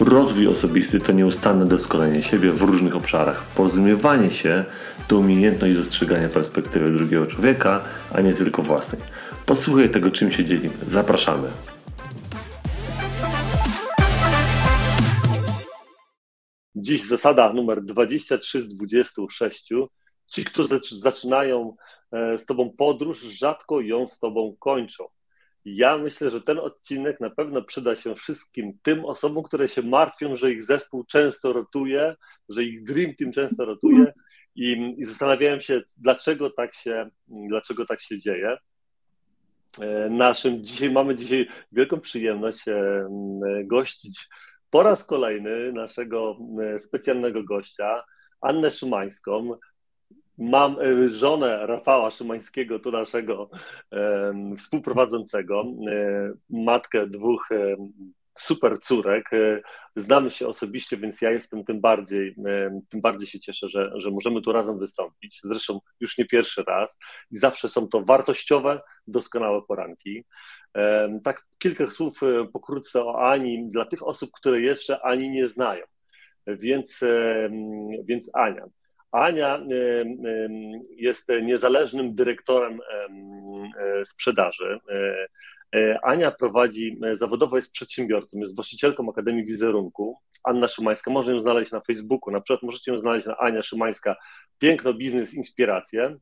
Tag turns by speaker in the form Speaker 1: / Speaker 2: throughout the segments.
Speaker 1: Rozwój osobisty to nieustanne doskonalenie siebie w różnych obszarach. Porozumiewanie się to umiejętność dostrzegania perspektywy drugiego człowieka, a nie tylko własnej. Posłuchaj tego, czym się dzielimy. Zapraszamy. Dziś zasada numer 23 z 26. Ci, którzy zaczynają e, z Tobą podróż, rzadko ją z Tobą kończą. Ja myślę, że ten odcinek na pewno przyda się wszystkim tym osobom, które się martwią, że ich zespół często rotuje, że ich Dream Team często rotuje i, i zastanawiałem się, dlaczego tak się, dlaczego tak się dzieje. E, naszym dzisiaj mamy dzisiaj wielką przyjemność e, gościć po raz kolejny naszego e, specjalnego gościa, Annę Szymańską, Mam e, żonę Rafała Szymańskiego, tu naszego współprowadzącego, e, matkę dwóch super córek. E, znamy się osobiście, więc ja jestem tym bardziej, tym bardziej się cieszę, że, że możemy tu razem wystąpić. Zresztą już nie pierwszy raz i zawsze są to wartościowe, doskonałe poranki. Tak, kilka słów pokrótce o Ani dla tych osób, które jeszcze Ani nie znają. Więc, więc Ania, Ania jest niezależnym dyrektorem e, sprzedaży. E, e, Ania prowadzi, zawodowo jest przedsiębiorcą, jest właścicielką Akademii Wizerunku. Anna Szymańska, można ją znaleźć na Facebooku, na przykład możecie ją znaleźć na Ania Szymańska, Piękno, Biznes, Inspiracje.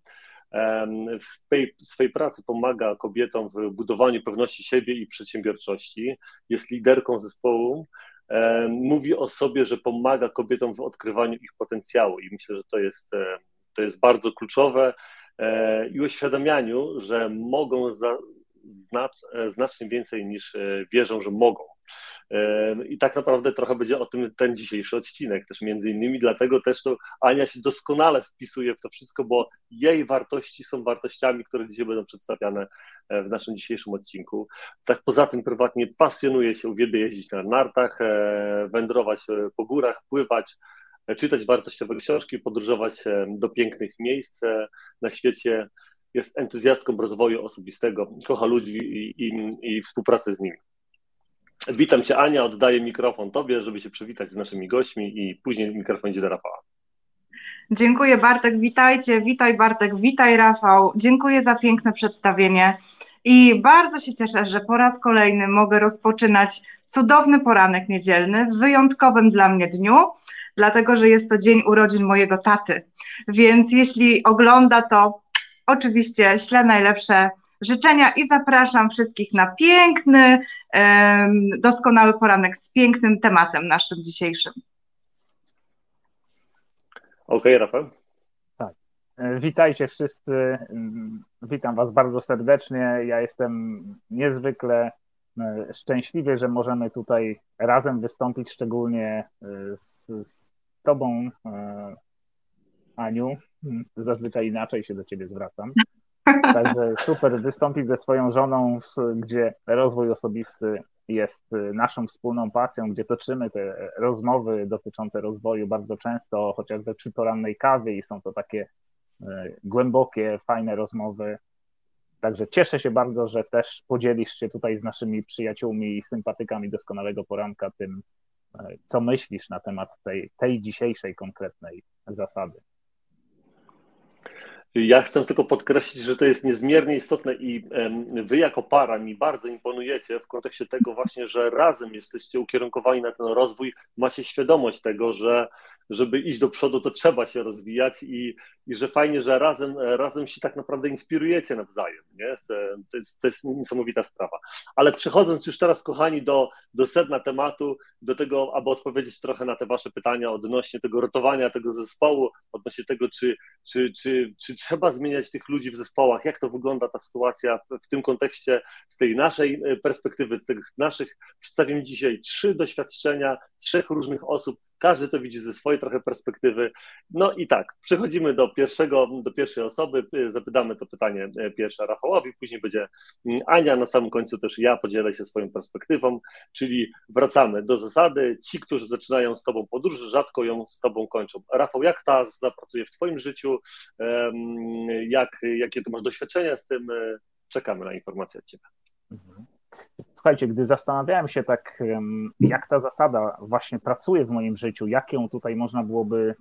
Speaker 1: W swojej, swojej pracy pomaga kobietom w budowaniu pewności siebie i przedsiębiorczości. Jest liderką zespołu mówi o sobie, że pomaga kobietom w odkrywaniu ich potencjału i myślę, że to jest, to jest bardzo kluczowe e, i uświadamianiu, że mogą za, znacz, e, znacznie więcej niż e, wierzą, że mogą. I tak naprawdę trochę będzie o tym ten dzisiejszy odcinek, też między innymi dlatego też to Ania się doskonale wpisuje w to wszystko, bo jej wartości są wartościami, które dzisiaj będą przedstawiane e, w naszym dzisiejszym odcinku. Tak poza tym prywatnie pasjonuje się, uwielbia jeździć na nartach, e, wędrować e, po górach, pływać, czytać wartościowe książki, podróżować do pięknych miejsc na świecie. Jest entuzjastką rozwoju osobistego, kocha ludzi i, i, i współpracę z nimi. Witam Cię Ania, oddaję mikrofon Tobie, żeby się przywitać z naszymi gośćmi i później mikrofon idzie do Rafała.
Speaker 2: Dziękuję Bartek, witajcie, witaj Bartek, witaj Rafał, dziękuję za piękne przedstawienie. I bardzo się cieszę, że po raz kolejny mogę rozpoczynać cudowny poranek niedzielny w wyjątkowym dla mnie dniu, dlatego że jest to dzień urodzin mojego taty, więc jeśli ogląda to oczywiście ślę najlepsze życzenia i zapraszam wszystkich na piękny, doskonały poranek z pięknym tematem naszym dzisiejszym.
Speaker 1: Okej, okay, Rafał.
Speaker 3: Tak. E, witajcie wszyscy. Witam Was bardzo serdecznie. Ja jestem niezwykle e, szczęśliwy, że możemy tutaj razem wystąpić, szczególnie e, z, z Tobą, Aniu. Zazwyczaj inaczej się do Ciebie zwracam. Także super wystąpić ze swoją żoną, gdzie rozwój osobisty jest y, naszą wspólną pasją, gdzie toczymy te rozmowy dotyczące rozwoju bardzo często, chociażby przy porannej kawie i są to takie y, głębokie, fajne rozmowy. Także cieszę się bardzo, że też podzielisz się tutaj z naszymi przyjaciółmi i sympatykami doskonałego poranka tym, y, co myślisz na temat tej, tej dzisiejszej konkretnej zasady.
Speaker 1: Ja chcę tylko podkreślić, że to jest niezmiernie istotne i wy jako para mi bardzo imponujecie w kontekście tego właśnie, że razem jesteście ukierunkowani na ten rozwój, macie świadomość tego, że żeby iść do przodu, to trzeba się rozwijać i, i że fajnie, że razem, razem się tak naprawdę inspirujecie nawzajem. Nie? To, jest, to jest niesamowita sprawa. Ale przechodząc już teraz, kochani, do, do sedna tematu, do tego, aby odpowiedzieć trochę na te wasze pytania odnośnie tego rotowania tego zespołu, odnośnie tego, czy, czy, czy, czy trzeba zmieniać tych ludzi w zespołach, jak to wygląda ta sytuacja w tym kontekście z tej naszej perspektywy, z tych naszych, przedstawimy dzisiaj trzy doświadczenia trzech różnych osób, każdy to widzi ze swojej trochę perspektywy. No i tak, przechodzimy do pierwszego, do pierwszej osoby, zapytamy to pytanie e, pierwsze Rafałowi, później będzie mm, Ania, na samym końcu też ja podzielę się swoją perspektywą, czyli wracamy do zasady, ci, którzy zaczynają z Tobą podróż, rzadko ją z Tobą kończą. Rafał, jak ta zasada pracuje w Twoim życiu, jak, jakie Ty masz doświadczenia z tym, e, czekamy na informacje od Ciebie. Mhm.
Speaker 3: Słuchajcie, gdy zastanawiałem się tak, jak ta zasada właśnie pracuje w moim życiu, jak ją tutaj można byłoby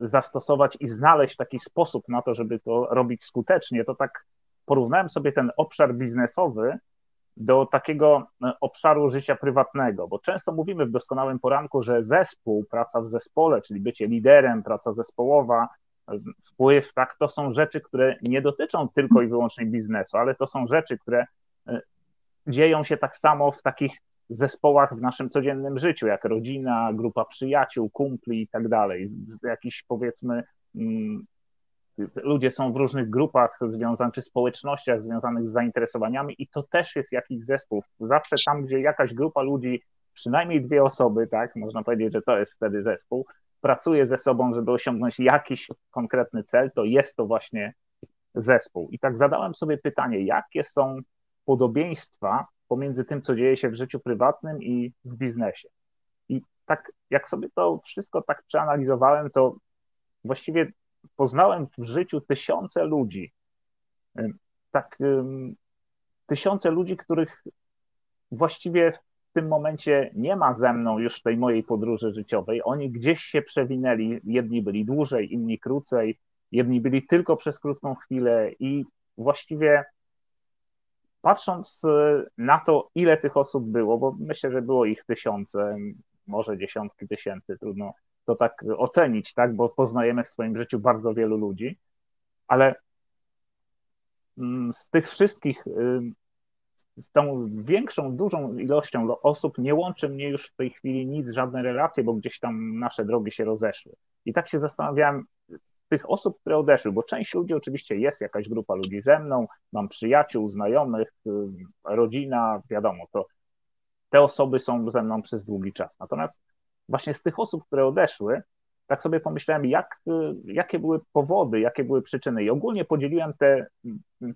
Speaker 3: zastosować i znaleźć taki sposób na to, żeby to robić skutecznie, to tak porównałem sobie ten obszar biznesowy do takiego e, obszaru życia prywatnego, bo często mówimy w doskonałym poranku, że zespół, praca w zespole, czyli bycie liderem, praca zespołowa, wpływ, tak, to są rzeczy, które nie dotyczą tylko i wyłącznie biznesu, ale to są rzeczy, które e, dzieją się tak samo w takich zespołach w naszym codziennym życiu, jak rodzina, grupa przyjaciół, kumpli i tak dalej. Jakiś powiedzmy, mm, ludzie są w różnych grupach związanych, czy społecznościach związanych z zainteresowaniami i to też jest jakiś zespół. Zawsze tam, gdzie jakaś grupa ludzi, przynajmniej dwie osoby, tak, można powiedzieć, że to jest wtedy zespół, pracuje ze sobą, żeby osiągnąć jakiś konkretny cel, to jest to właśnie zespół. I tak zadałem sobie pytanie, jakie są podobieństwa pomiędzy tym, co dzieje się w życiu prywatnym i w biznesie. I tak jak sobie to wszystko tak przeanalizowałem, to właściwie poznałem w życiu tysiące ludzi. Tak, tysiące ludzi, których właściwie w tym momencie nie ma ze mną już w tej mojej podróży życiowej. Oni gdzieś się przewinęli, jedni byli dłużej, inni krócej, jedni byli tylko przez krótką chwilę i właściwie patrząc e, na to, ile tych osób było, bo myślę, że było ich tysiące, może dziesiątki tysięcy, trudno to tak ocenić, tak, bo poznajemy w swoim życiu bardzo wielu ludzi, ale mm, z tych wszystkich, y, z tą większą, dużą ilością osób nie łączy mnie już w tej chwili nic, żadne relacje, bo gdzieś tam nasze drogi się rozeszły. I tak się zastanawiałem, tych osób, które odeszły, bo część ludzi oczywiście jest jakaś grupa ludzi ze mną, mam przyjaciół, znajomych, y, rodzina, wiadomo, to te osoby są ze mną przez długi czas. Natomiast właśnie z tych osób, które odeszły, tak sobie pomyślałem, jak, y, jakie były powody, jakie były przyczyny. I ogólnie podzieliłem te,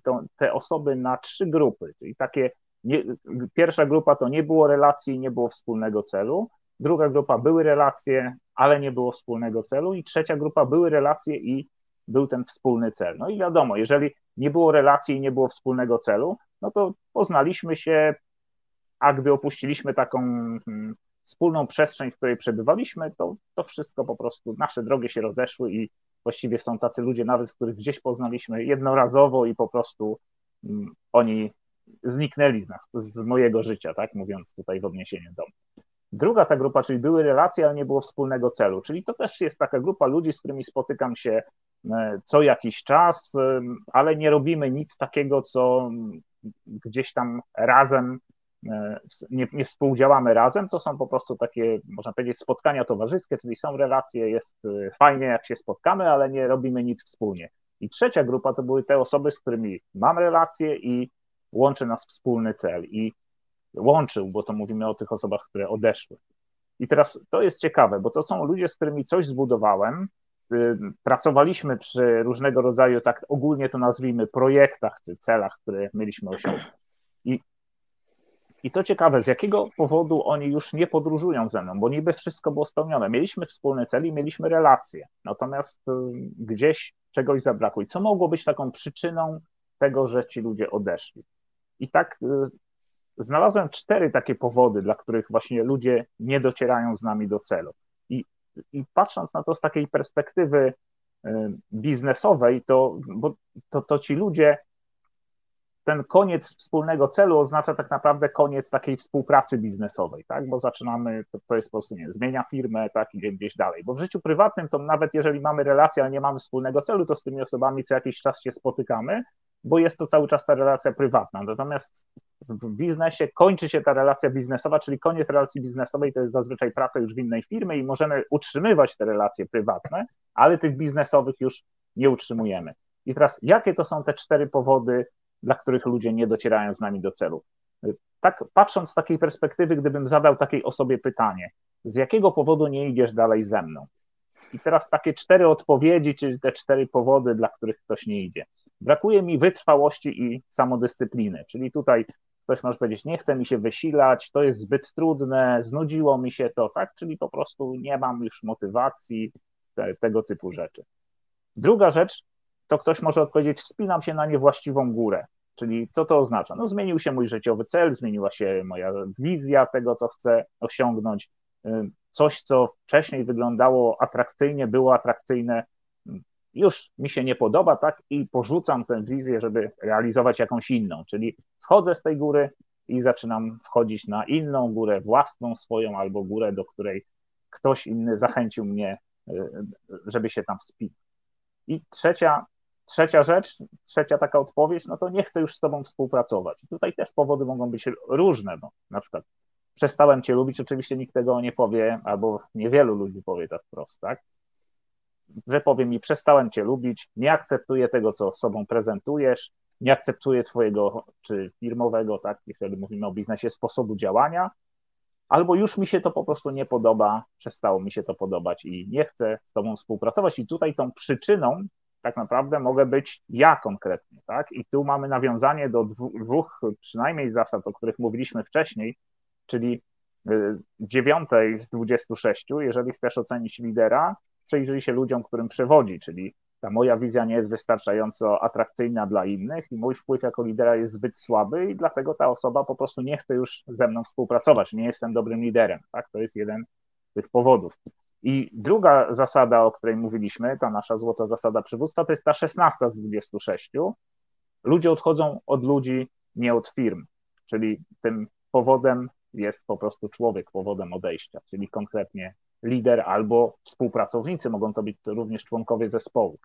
Speaker 3: to, te osoby na trzy grupy. Czyli takie, nie, pierwsza grupa to nie było relacji, nie było wspólnego celu. Druga grupa były relacje, ale nie było wspólnego celu. I trzecia grupa były relacje i był ten wspólny cel. No i wiadomo, jeżeli nie było relacji i nie było wspólnego celu, no to poznaliśmy się, a gdy opuściliśmy taką hmm, wspólną przestrzeń, w której przebywaliśmy, to, to wszystko po prostu, nasze drogi się rozeszły i właściwie są tacy ludzie, nawet których gdzieś poznaliśmy jednorazowo i po prostu hmm, oni zniknęli z, nas, z mojego życia, tak mówiąc tutaj w odniesieniu do. Druga ta grupa, czyli były relacje, ale nie było wspólnego celu. Czyli to też jest taka grupa ludzi, z którymi spotykam się e, co jakiś czas, e, ale nie robimy nic takiego, co gdzieś tam razem, e, nie, nie współdziałamy razem. To są po prostu takie, można powiedzieć, spotkania towarzyskie, czyli są relacje, jest fajnie, jak się spotkamy, ale nie robimy nic wspólnie. I trzecia grupa to były te osoby, z którymi mam relacje i łączy nas wspólny cel. I łączył, bo to mówimy o tych osobach, które odeszły. I teraz to jest ciekawe, bo to są ludzie, z którymi coś zbudowałem. Y, pracowaliśmy przy różnego rodzaju, tak ogólnie to nazwijmy, projektach czy celach, które mieliśmy osiągnąć. I, I to ciekawe, z jakiego powodu oni już nie podróżują ze mną, bo niby wszystko było spełnione. Mieliśmy wspólny cel i mieliśmy relacje, natomiast y, gdzieś czegoś zabrakło. I co mogło być taką przyczyną tego, że ci ludzie odeszli? I tak y, znalazłem cztery takie powody, dla których właśnie ludzie nie docierają z nami do celu. I, i patrząc na to z takiej perspektywy y, biznesowej, to, bo to, to ci ludzie ten koniec wspólnego celu oznacza tak naprawdę koniec takiej współpracy biznesowej, tak? Bo zaczynamy, to, to jest po prostu, nie zmienia firmę, tak, idzie gdzieś dalej. Bo w życiu prywatnym to nawet jeżeli mamy relację, ale nie mamy wspólnego celu, to z tymi osobami co jakiś czas się spotykamy, bo jest to cały czas ta relacja prywatna. Natomiast w biznesie kończy się ta relacja biznesowa, czyli koniec relacji biznesowej to jest zazwyczaj praca już w innej firmie i możemy utrzymywać te relacje prywatne, ale tych biznesowych już nie utrzymujemy. I teraz, jakie to są te cztery powody, dla których ludzie nie docierają z nami do celu? Tak, patrząc z takiej perspektywy, gdybym zadał takiej osobie pytanie, z jakiego powodu nie idziesz dalej ze mną? I teraz takie cztery odpowiedzi, czyli te cztery powody, dla których ktoś nie idzie. Brakuje mi wytrwałości i samodyscypliny, czyli tutaj ktoś może powiedzieć, nie chce mi się wysilać, to jest zbyt trudne, znudziło mi się to, tak? Czyli po prostu nie mam już motywacji, te, tego typu rzeczy. Druga rzecz, to ktoś może odpowiedzieć, wspinam się na niewłaściwą górę. Czyli co to oznacza? No, zmienił się mój życiowy cel, zmieniła się moja wizja tego, co chcę osiągnąć. Coś, co wcześniej wyglądało atrakcyjnie, było atrakcyjne, już mi się nie podoba, tak? I porzucam tę wizję, żeby realizować jakąś inną. Czyli schodzę z tej góry i zaczynam wchodzić na inną górę, własną swoją albo górę, do której ktoś inny zachęcił mnie, żeby się tam wspinać. I trzecia, trzecia rzecz, trzecia taka odpowiedź, no to nie chcę już z tobą współpracować. Tutaj też powody mogą być różne, no, na przykład przestałem cię lubić, oczywiście nikt tego nie powie, albo niewielu ludzi powie tak wprost, tak? Że powie mi, przestałem cię lubić, nie akceptuję tego, co sobą prezentujesz, nie akceptuję twojego, czy firmowego, tak, jeżeli mówimy o biznesie, sposobu działania, albo już mi się to po prostu nie podoba, przestało mi się to podobać i nie chcę z tobą współpracować. I tutaj tą przyczyną tak naprawdę mogę być ja konkretnie, tak? I tu mamy nawiązanie do dwóch przynajmniej zasad, o których mówiliśmy wcześniej, czyli y, dziewiątej z 26, jeżeli chcesz ocenić lidera, przejrzyj się ludziom, którym przewodzi, czyli ta moja wizja nie jest wystarczająco atrakcyjna dla innych i mój wpływ jako lidera jest zbyt słaby i dlatego ta osoba po prostu nie chce już ze mną współpracować, nie jestem dobrym liderem, tak? To jest jeden z tych powodów. I druga zasada, o której mówiliśmy, ta nasza złota zasada przywództwa, to jest ta 16 z 26. Ludzie odchodzą od ludzi, nie od firm, czyli tym powodem jest po prostu człowiek, powodem odejścia, czyli konkretnie lider albo współpracownicy, mogą to być również członkowie zespołu.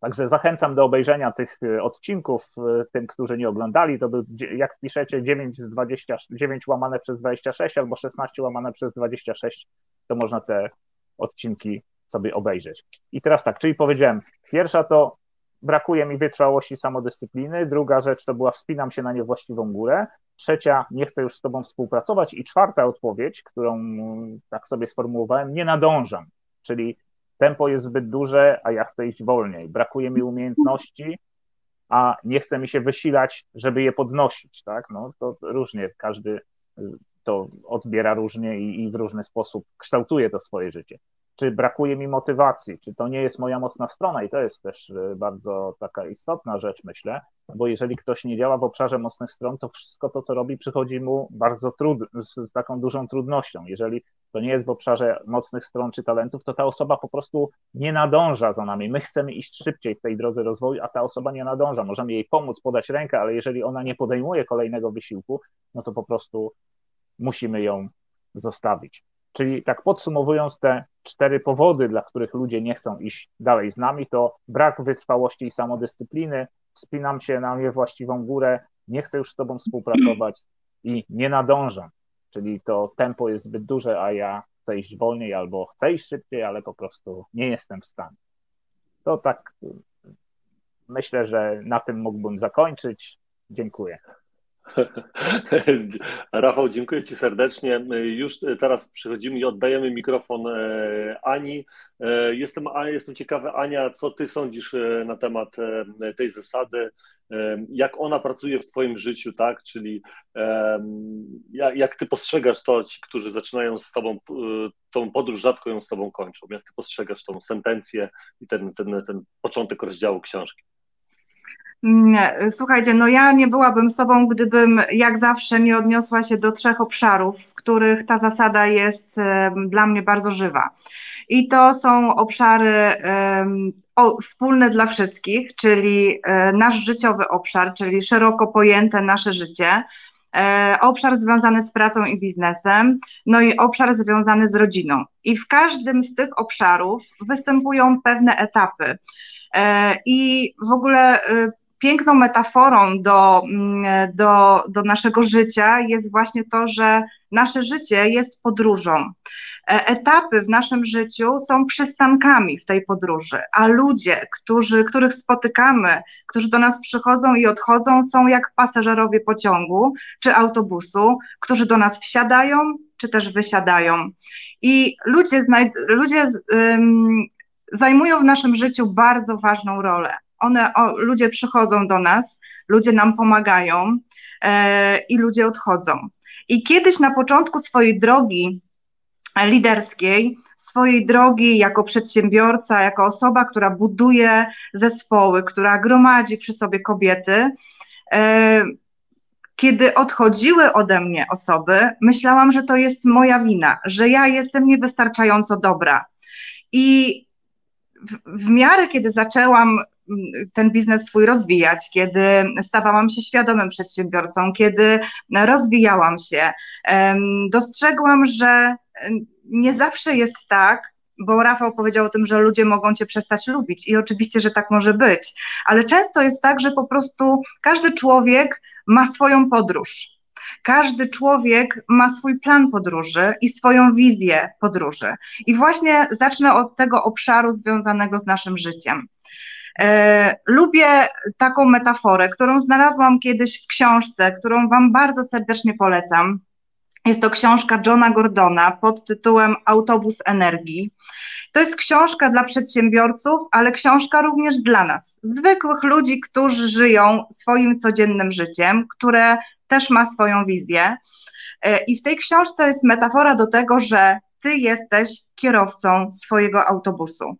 Speaker 3: Także zachęcam do obejrzenia tych e, odcinków, e, tym, którzy nie oglądali, to był, jak piszecie 9 z 20, 9 łamane przez 26 albo 16 łamane przez 26, to można te odcinki sobie obejrzeć. I teraz tak, czyli powiedziałem, pierwsza to brakuje mi wytrwałości samodyscypliny, druga rzecz to była wspinam się na niewłaściwą górę, trzecia nie chcę już z tobą współpracować. I czwarta odpowiedź, którą tak sobie sformułowałem, nie nadążam, czyli tempo jest zbyt duże, a ja chcę iść wolniej, brakuje mi umiejętności, a nie chce mi się wysilać, żeby je podnosić, tak, no to różnie. Każdy to odbiera różnie i, i w różny sposób kształtuje to swoje życie czy brakuje mi motywacji, czy to nie jest moja mocna strona i to jest też e, bardzo taka istotna rzecz, myślę, bo jeżeli ktoś nie działa w obszarze mocnych stron, to wszystko to, co robi, przychodzi mu bardzo trudno, z, taką dużą trudnością. Jeżeli to nie jest w obszarze mocnych stron czy talentów, to ta osoba po prostu nie nadąża za nami. My chcemy iść szybciej w tej drodze rozwoju, a ta osoba nie nadąża. Możemy jej pomóc, podać rękę, ale jeżeli ona nie podejmuje kolejnego wysiłku, no to po prostu musimy ją zostawić. Czyli tak podsumowując te cztery powody, dla których ludzie nie chcą iść dalej z nami, to brak wytrwałości i samodyscypliny, wspinam się na niewłaściwą górę, nie chcę już z tobą współpracować i nie nadążam. Czyli to tempo jest zbyt duże, a ja chcę iść wolniej albo chcę iść szybciej, ale po prostu nie jestem w stanie. To tak myślę, że na tym mógłbym zakończyć. Dziękuję.
Speaker 1: Rafał, dziękuję Ci serdecznie. Już teraz przychodzimy i oddajemy mikrofon e, Ani. E, jestem, jestem ciekawy, Ania, co Ty sądzisz e, na temat tej zasady, jak ona pracuje w Twoim życiu, tak? Czyli jak Ty postrzegasz to, ci, którzy zaczynają z Tobą tą podróż, rzadko ją z Tobą kończą. Jak Ty postrzegasz tą sentencję i ten, ten, ten początek rozdziału książki?
Speaker 2: Słuchajcie, no ja nie byłabym sobą, gdybym jak zawsze nie odniosła się do trzech obszarów, w których ta zasada jest dla mnie bardzo żywa. I to są obszary o, wspólny dla wszystkich, czyli e, nasz życiowy obszar, czyli szeroko pojęte nasze życie, e, obszar związany z pracą i biznesem, no i obszar związany z rodziną. I w każdym z tych obszarów występują pewne etapy. E, I w ogóle piękną metaforą do, mm, do, do naszego życia jest właśnie to, że nasze życie jest podróżą. E, etapy w naszym życiu są przystankami w tej podróży, a ludzie, którzy, których spotykamy, którzy do nas przychodzą i odchodzą, są jak pasażerowie pociągu czy autobusu, którzy do nas wsiadają czy też wysiadają. I ludzie, ludzie zajmują w naszym życiu bardzo ważną rolę. One, o, ludzie przychodzą do nas, ludzie nam pomagają e, i ludzie odchodzą. I kiedyś na początku swojej drogi liderskiej, swojej drogi jako przedsiębiorca, jako osoba, która buduje zespoły, która gromadzi przy sobie kobiety. E, kiedy odchodziły ode mnie osoby, myślałam, że to jest moja wina, że ja jestem niewystarczająco dobra. I w, w miarę, kiedy zaczęłam ten biznes swój rozwijać, kiedy stawałam się świadomym przedsiębiorcą, kiedy rozwijałam się, dostrzegłam, że nie zawsze jest tak, bo Rafał powiedział o tym, że ludzie mogą cię przestać lubić i oczywiście, że tak może być, ale często jest tak, że po prostu każdy człowiek ma swoją podróż. Każdy człowiek ma swój plan podróży i swoją wizję podróży. I właśnie zacznę od tego obszaru związanego z naszym życiem. E, lubię taką metaforę, którą znalazłam kiedyś w książce, którą Wam bardzo serdecznie polecam. Jest to książka Johna Gordona pod tytułem Autobus Energii. To jest książka dla przedsiębiorców, ale książka również dla nas, zwykłych ludzi, którzy żyją swoim codziennym życiem, które też ma swoją wizję. E, I w tej książce jest metafora do tego, że ty jesteś kierowcą swojego autobusu.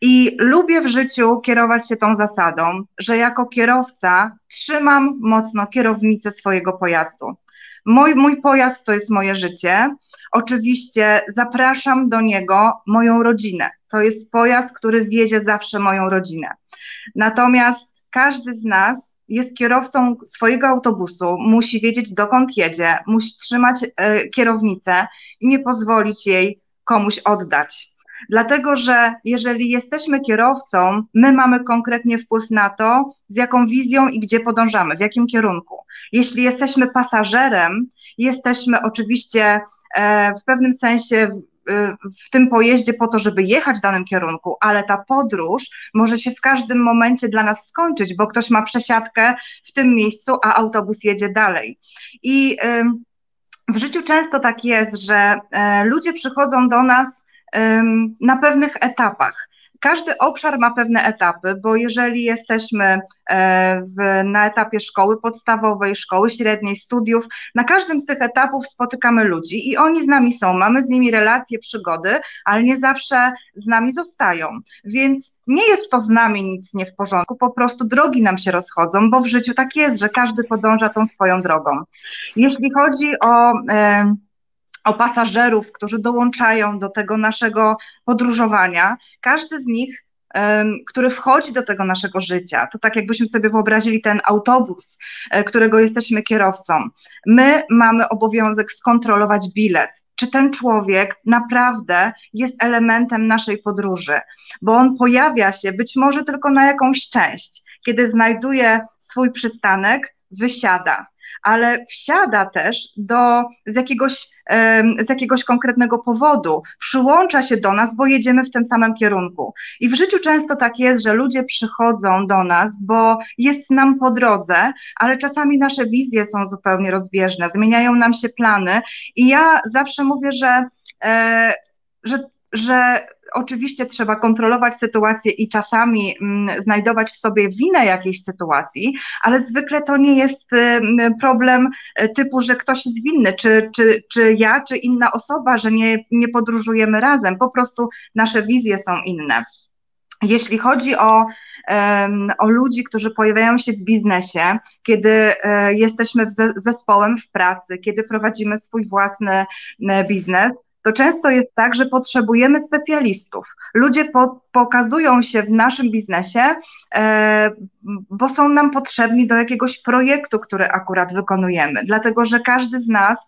Speaker 2: I lubię w życiu kierować się tą zasadą, że jako kierowca trzymam mocno kierownicę swojego pojazdu. Mój, mój pojazd to jest moje życie. Oczywiście zapraszam do niego moją rodzinę. To jest pojazd, który wiezie zawsze moją rodzinę. Natomiast każdy z nas jest kierowcą swojego autobusu, musi wiedzieć dokąd jedzie, musi trzymać e, kierownicę i nie pozwolić jej komuś oddać. Dlatego, że jeżeli jesteśmy kierowcą, my mamy konkretnie wpływ na to, z jaką wizją i gdzie podążamy, w jakim kierunku. Jeśli jesteśmy pasażerem, jesteśmy oczywiście e, w pewnym sensie w tym pojeździe po to, żeby jechać w danym kierunku, ale ta podróż może się w każdym momencie dla nas skończyć, bo ktoś ma przesiadkę w tym miejscu, a autobus jedzie dalej. I w życiu często tak jest, że e, ludzie przychodzą do nas na pewnych etapach. Każdy obszar ma pewne etapy, bo jeżeli jesteśmy e, w, na etapie szkoły podstawowej, szkoły średniej, studiów, na każdym z tych etapów spotykamy ludzi i oni z nami są, mamy z nimi relacje, przygody, ale nie zawsze z nami zostają. Więc nie jest to z nami nic nie w porządku, po prostu drogi nam się rozchodzą, bo w życiu tak jest, że każdy podąża tą swoją drogą. Jeśli chodzi o. E, o pasażerów, którzy dołączają do tego naszego podróżowania. Każdy z nich który wchodzi do tego naszego życia. To tak jakbyśmy sobie wyobrazili ten autobus, e, którego jesteśmy kierowcą. My mamy obowiązek skontrolować bilet. Czy ten człowiek naprawdę jest elementem naszej podróży, bo on pojawia się być może tylko na jakąś część. Kiedy znajduje swój przystanek, wysiada ale wsiada też do, z, jakiegoś, z jakiegoś konkretnego powodu, przyłącza się do nas, bo jedziemy w tym samym kierunku. I w życiu często tak jest, że ludzie przychodzą do nas, bo jest nam po drodze, ale czasami nasze wizje są zupełnie rozbieżne, zmieniają nam się plany. I ja zawsze mówię, że, e, że, że oczywiście trzeba kontrolować sytuację i czasami mm, znajdować w sobie winę jakiejś sytuacji, ale zwykle to nie jest y, problem y, typu, że ktoś jest winny, czy, czy, czy ja, czy inna osoba, że nie, nie podróżujemy razem, po prostu nasze wizje są inne. Jeśli chodzi o, o ludzi, którzy pojawiają się w biznesie, kiedy e, jesteśmy zespołem w pracy, kiedy prowadzimy swój własny biznes, to często jest tak, że potrzebujemy specjalistów. Ludzie po, pokazują się w naszym biznesie, e, bo są nam potrzebni do jakiegoś projektu, który akurat wykonujemy, dlatego że każdy z nas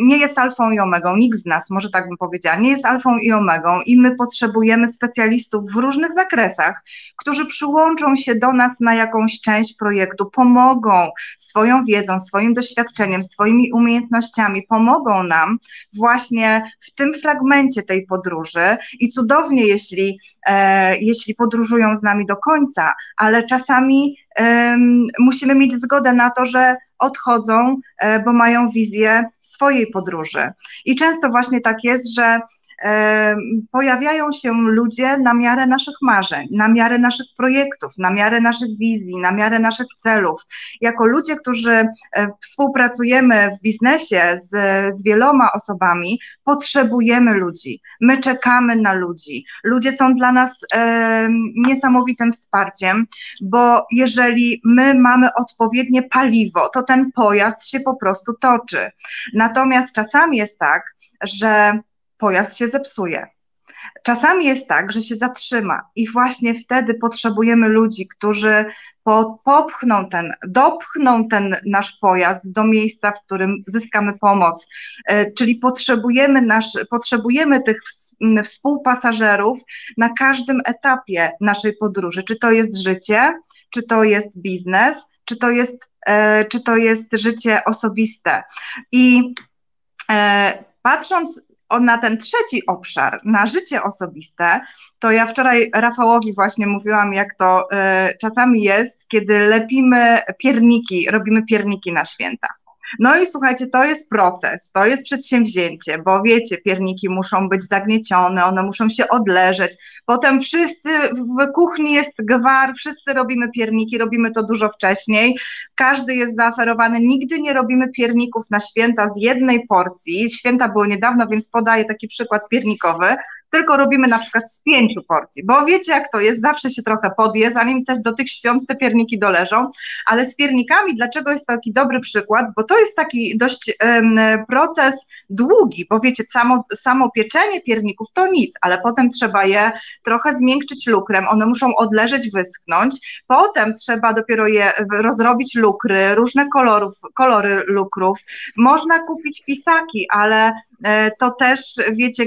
Speaker 2: nie jest alfą i omegą, nikt z nas, może tak bym powiedziała, nie jest alfą i omegą i my potrzebujemy specjalistów w różnych zakresach, którzy przyłączą się do nas na jakąś część projektu, pomogą swoją wiedzą, swoim doświadczeniem, swoimi umiejętnościami, pomogą nam właśnie w tym fragmencie tej podróży i cudownie, jeśli, e, jeśli podróżują z nami do końca, ale czasami e, musimy mieć zgodę na to, że odchodzą, e, bo mają wizję swojej podróży. I często właśnie tak jest, że pojawiają się ludzie na miarę naszych marzeń, na miarę naszych projektów, na miarę naszych wizji, na miarę naszych celów. Jako ludzie, którzy e, współpracujemy w biznesie z, z wieloma osobami, potrzebujemy ludzi. My czekamy na ludzi. Ludzie są dla nas e, niesamowitym wsparciem, bo jeżeli my mamy odpowiednie paliwo, to ten pojazd się po prostu toczy. Natomiast czasami jest tak, że pojazd się zepsuje. Czasami jest tak, że się zatrzyma i właśnie wtedy potrzebujemy ludzi, którzy popchną ten, dopchną ten nasz pojazd do miejsca, w którym zyskamy pomoc. E, czyli potrzebujemy, nasz, potrzebujemy tych współpasażerów na każdym etapie naszej podróży. Czy to jest życie, czy to jest biznes, czy to jest, e, czy to jest życie osobiste. I e, patrząc na ten trzeci obszar, na życie osobiste, to ja wczoraj Rafałowi właśnie mówiłam, jak to y, czasami jest, kiedy lepimy pierniki, robimy pierniki na święta. No i słuchajcie, to jest proces, to jest przedsięwzięcie, bo wiecie, pierniki muszą być zagniecione, one muszą się odleżeć. Potem wszyscy w kuchni jest gwar, wszyscy robimy pierniki, robimy to dużo wcześniej. Każdy jest zaoferowany. Nigdy nie robimy pierników na święta z jednej porcji. Święta były niedawno, więc podaję taki przykład piernikowy tylko robimy na przykład z pięciu porcji, bo wiecie jak to jest, zawsze się trochę podje, zanim też do tych świąt te pierniki doleżą, ale z piernikami, dlaczego jest taki dobry przykład, bo to jest taki dość um, proces długi, bo wiecie, samo, samo pieczenie pierników to nic, ale potem trzeba je trochę zmiękczyć lukrem, one muszą odleżeć, wyschnąć, potem trzeba dopiero je rozrobić lukry, różne kolorów, kolory lukrów, można kupić pisaki, ale to też, wiecie,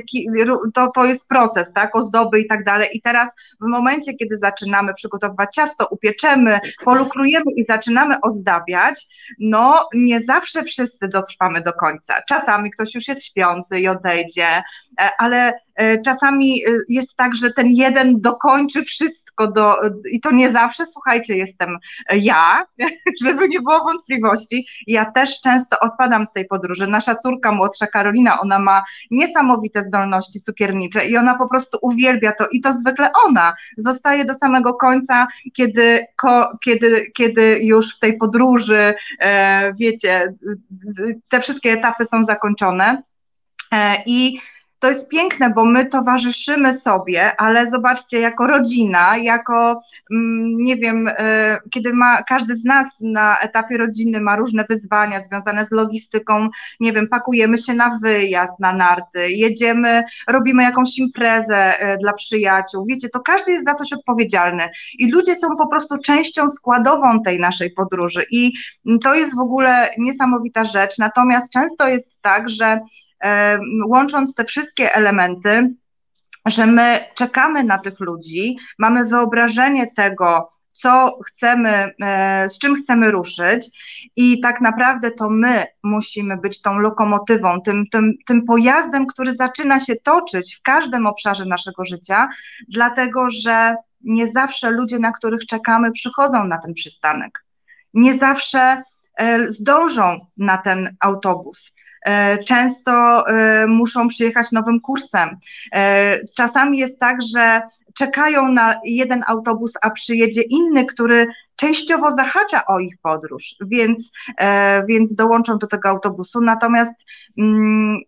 Speaker 2: to, to jest proces, tak, ozdoby i tak dalej. I teraz w momencie, kiedy zaczynamy przygotowywać ciasto, upieczemy, polukrujemy i zaczynamy ozdabiać, no nie zawsze wszyscy dotrwamy do końca. Czasami ktoś już jest śpiący i odejdzie, e, ale e, czasami jest tak, że ten jeden dokończy wszystko do, i to nie zawsze, słuchajcie, jestem ja, żeby nie było wątpliwości. Ja też często odpadam z tej podróży. Nasza córka młodsza Karolina ona ma niesamowite zdolności cukiernicze i ona po prostu uwielbia to i to zwykle ona zostaje do samego końca, kiedy, ko, kiedy, kiedy już w tej podróży, e, wiecie, te wszystkie etapy są zakończone. E, I to jest piękne, bo my towarzyszymy sobie, ale zobaczcie, jako rodzina, jako, mm, nie wiem, e, kiedy ma każdy z nas na etapie rodziny ma różne wyzwania związane z logistyką, nie wiem, pakujemy się na wyjazd, na narty, jedziemy, robimy jakąś imprezę e, dla przyjaciół, wiecie, to każdy jest za coś odpowiedzialny. I ludzie są po prostu częścią składową tej naszej podróży. I to jest w ogóle niesamowita rzecz, natomiast często jest tak, że łącząc te wszystkie elementy, że my czekamy na tych ludzi, mamy wyobrażenie tego, co chcemy, e, z czym chcemy ruszyć, i tak naprawdę to my musimy być tą lokomotywą, tym, tym, tym pojazdem, który zaczyna się toczyć w każdym obszarze naszego życia, dlatego że nie zawsze ludzie, na których czekamy, przychodzą na ten przystanek. Nie zawsze e, zdążą na ten autobus. E, często e, muszą przyjechać nowym kursem. E, czasami jest tak, że czekają na jeden autobus, a przyjedzie inny, który częściowo zahacza o ich podróż, więc, więc dołączą do tego autobusu. Natomiast mm,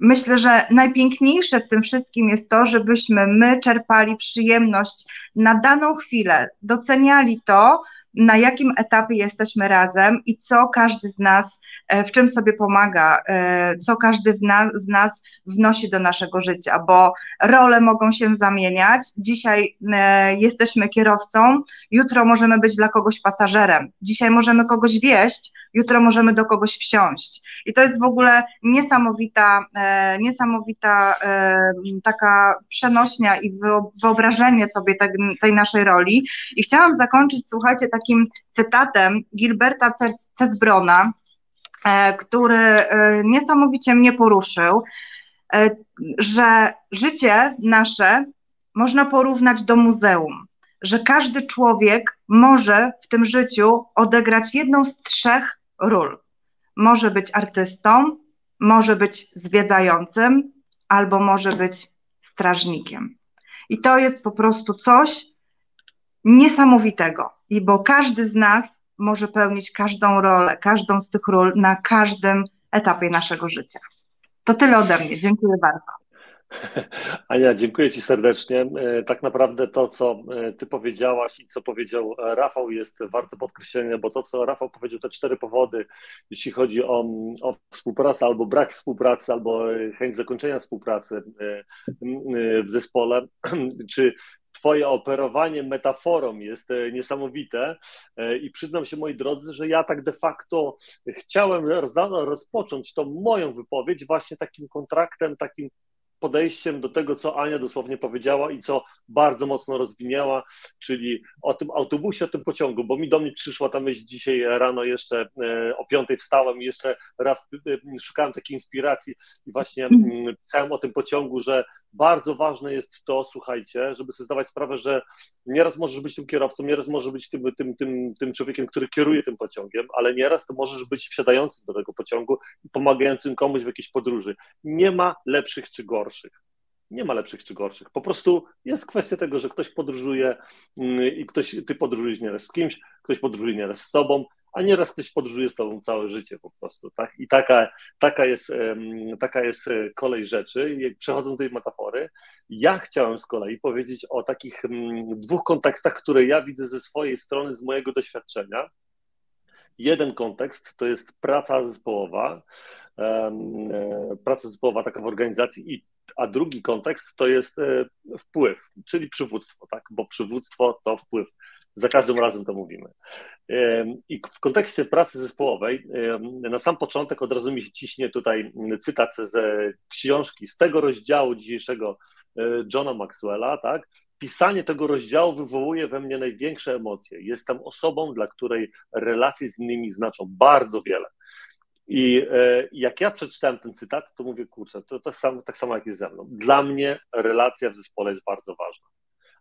Speaker 2: myślę, że najpiękniejsze w tym wszystkim jest to, żebyśmy my czerpali przyjemność na daną chwilę, doceniali to, na jakim etapie jesteśmy razem i co każdy z nas, e, w czym sobie pomaga, e, co każdy z nas wnosi do naszego życia, bo role mogą się zamieniać. Dzisiaj e, jesteśmy kierowcą, jutro możemy być dla kogoś pasażerem, dzisiaj możemy kogoś wieść, jutro możemy do kogoś wsiąść. I to jest w ogóle niesamowita, niesamowita taka przenośnia i wyobrażenie sobie tej naszej roli. I chciałam zakończyć, słuchajcie, takim cytatem Gilberta Cesbrona, e, który e, niesamowicie mnie poruszył, e, że życie nasze można porównać do muzeum, że każdy człowiek może w tym życiu odegrać jedną z trzech ról. Może być artystą, może być zwiedzającym, albo może być strażnikiem. I to jest po prostu coś niesamowitego. I bo każdy z nas może pełnić każdą rolę, każdą z tych ról na każdym etapie naszego życia. To tyle ode mnie. Dziękuję bardzo.
Speaker 1: Ania, dziękuję Ci serdecznie. E, tak naprawdę to, co e, Ty powiedziałaś i co powiedział Rafał, jest warte podkreślenia, bo to, co Rafał powiedział, te cztery powody, jeśli chodzi o, o współpracę albo brak współpracy, albo chęć zakończenia współpracy e, w zespole, czy Twoje operowanie metaforą jest e, niesamowite. E, i przyznam się, moi drodzy, że ja tak de facto chciałem rozpocząć tą moją wypowiedź właśnie takim kontraktem, takim podejściem do tego, co Ania dosłownie powiedziała i co bardzo mocno rozwinęła, czyli o tym autobusie, o tym pociągu, bo mi do mnie przyszła ta myśl dzisiaj rano jeszcze e, o piątej wstałem i jeszcze raz szukałem takiej inspiracji i właśnie pisałem o tym pociągu, że bardzo ważne jest to, słuchajcie, żeby sobie zdawać sprawę, że nieraz możesz być tym kierowcą, nieraz możesz być tym, tym, tym, tym człowiekiem, który kieruje tym pociągiem, ale nieraz to możesz być wsiadającym do tego pociągu i pomagającym komuś w jakiejś podróży. Nie ma lepszych czy gorszych. Nie ma lepszych czy gorszych. Po prostu jest kwestia tego, że ktoś podróżuje mm, i ktoś, ty podróżujesz nieraz z kimś, ktoś podróżuje nieraz z tobą, a nieraz ktoś podróżuje z tobą całe życie po prostu, tak? I taka, taka, jest, taka jest e, kolej rzeczy. Przechodząc do tej metafory, ja chciałem z kolei powiedzieć o takich dwóch kontekstach, które ja widzę ze swojej strony, z mojego doświadczenia. Jeden kontekst to jest praca zespołowa, e, praca zespołowa taka w organizacji i a drugi kontekst to jest e, wpływ, czyli przywództwo, tak? bo przywództwo to wpływ. Za każdym razem to mówimy. I w kontekście pracy zespołowej, na sam początek od razu mi się ciśnie tutaj cytat z książki, z tego rozdziału dzisiejszego e, Johna Maxwella, tak? Pisanie tego rozdziału wywołuje we mnie największe emocje. Jestem osobą, dla której relacje z innymi znaczą bardzo wiele. I e, jak ja przeczytałem ten cytat, to mówię, kurczę, to tak samo, tak samo jak jest ze mną. Dla mnie relacja w zespole jest bardzo ważna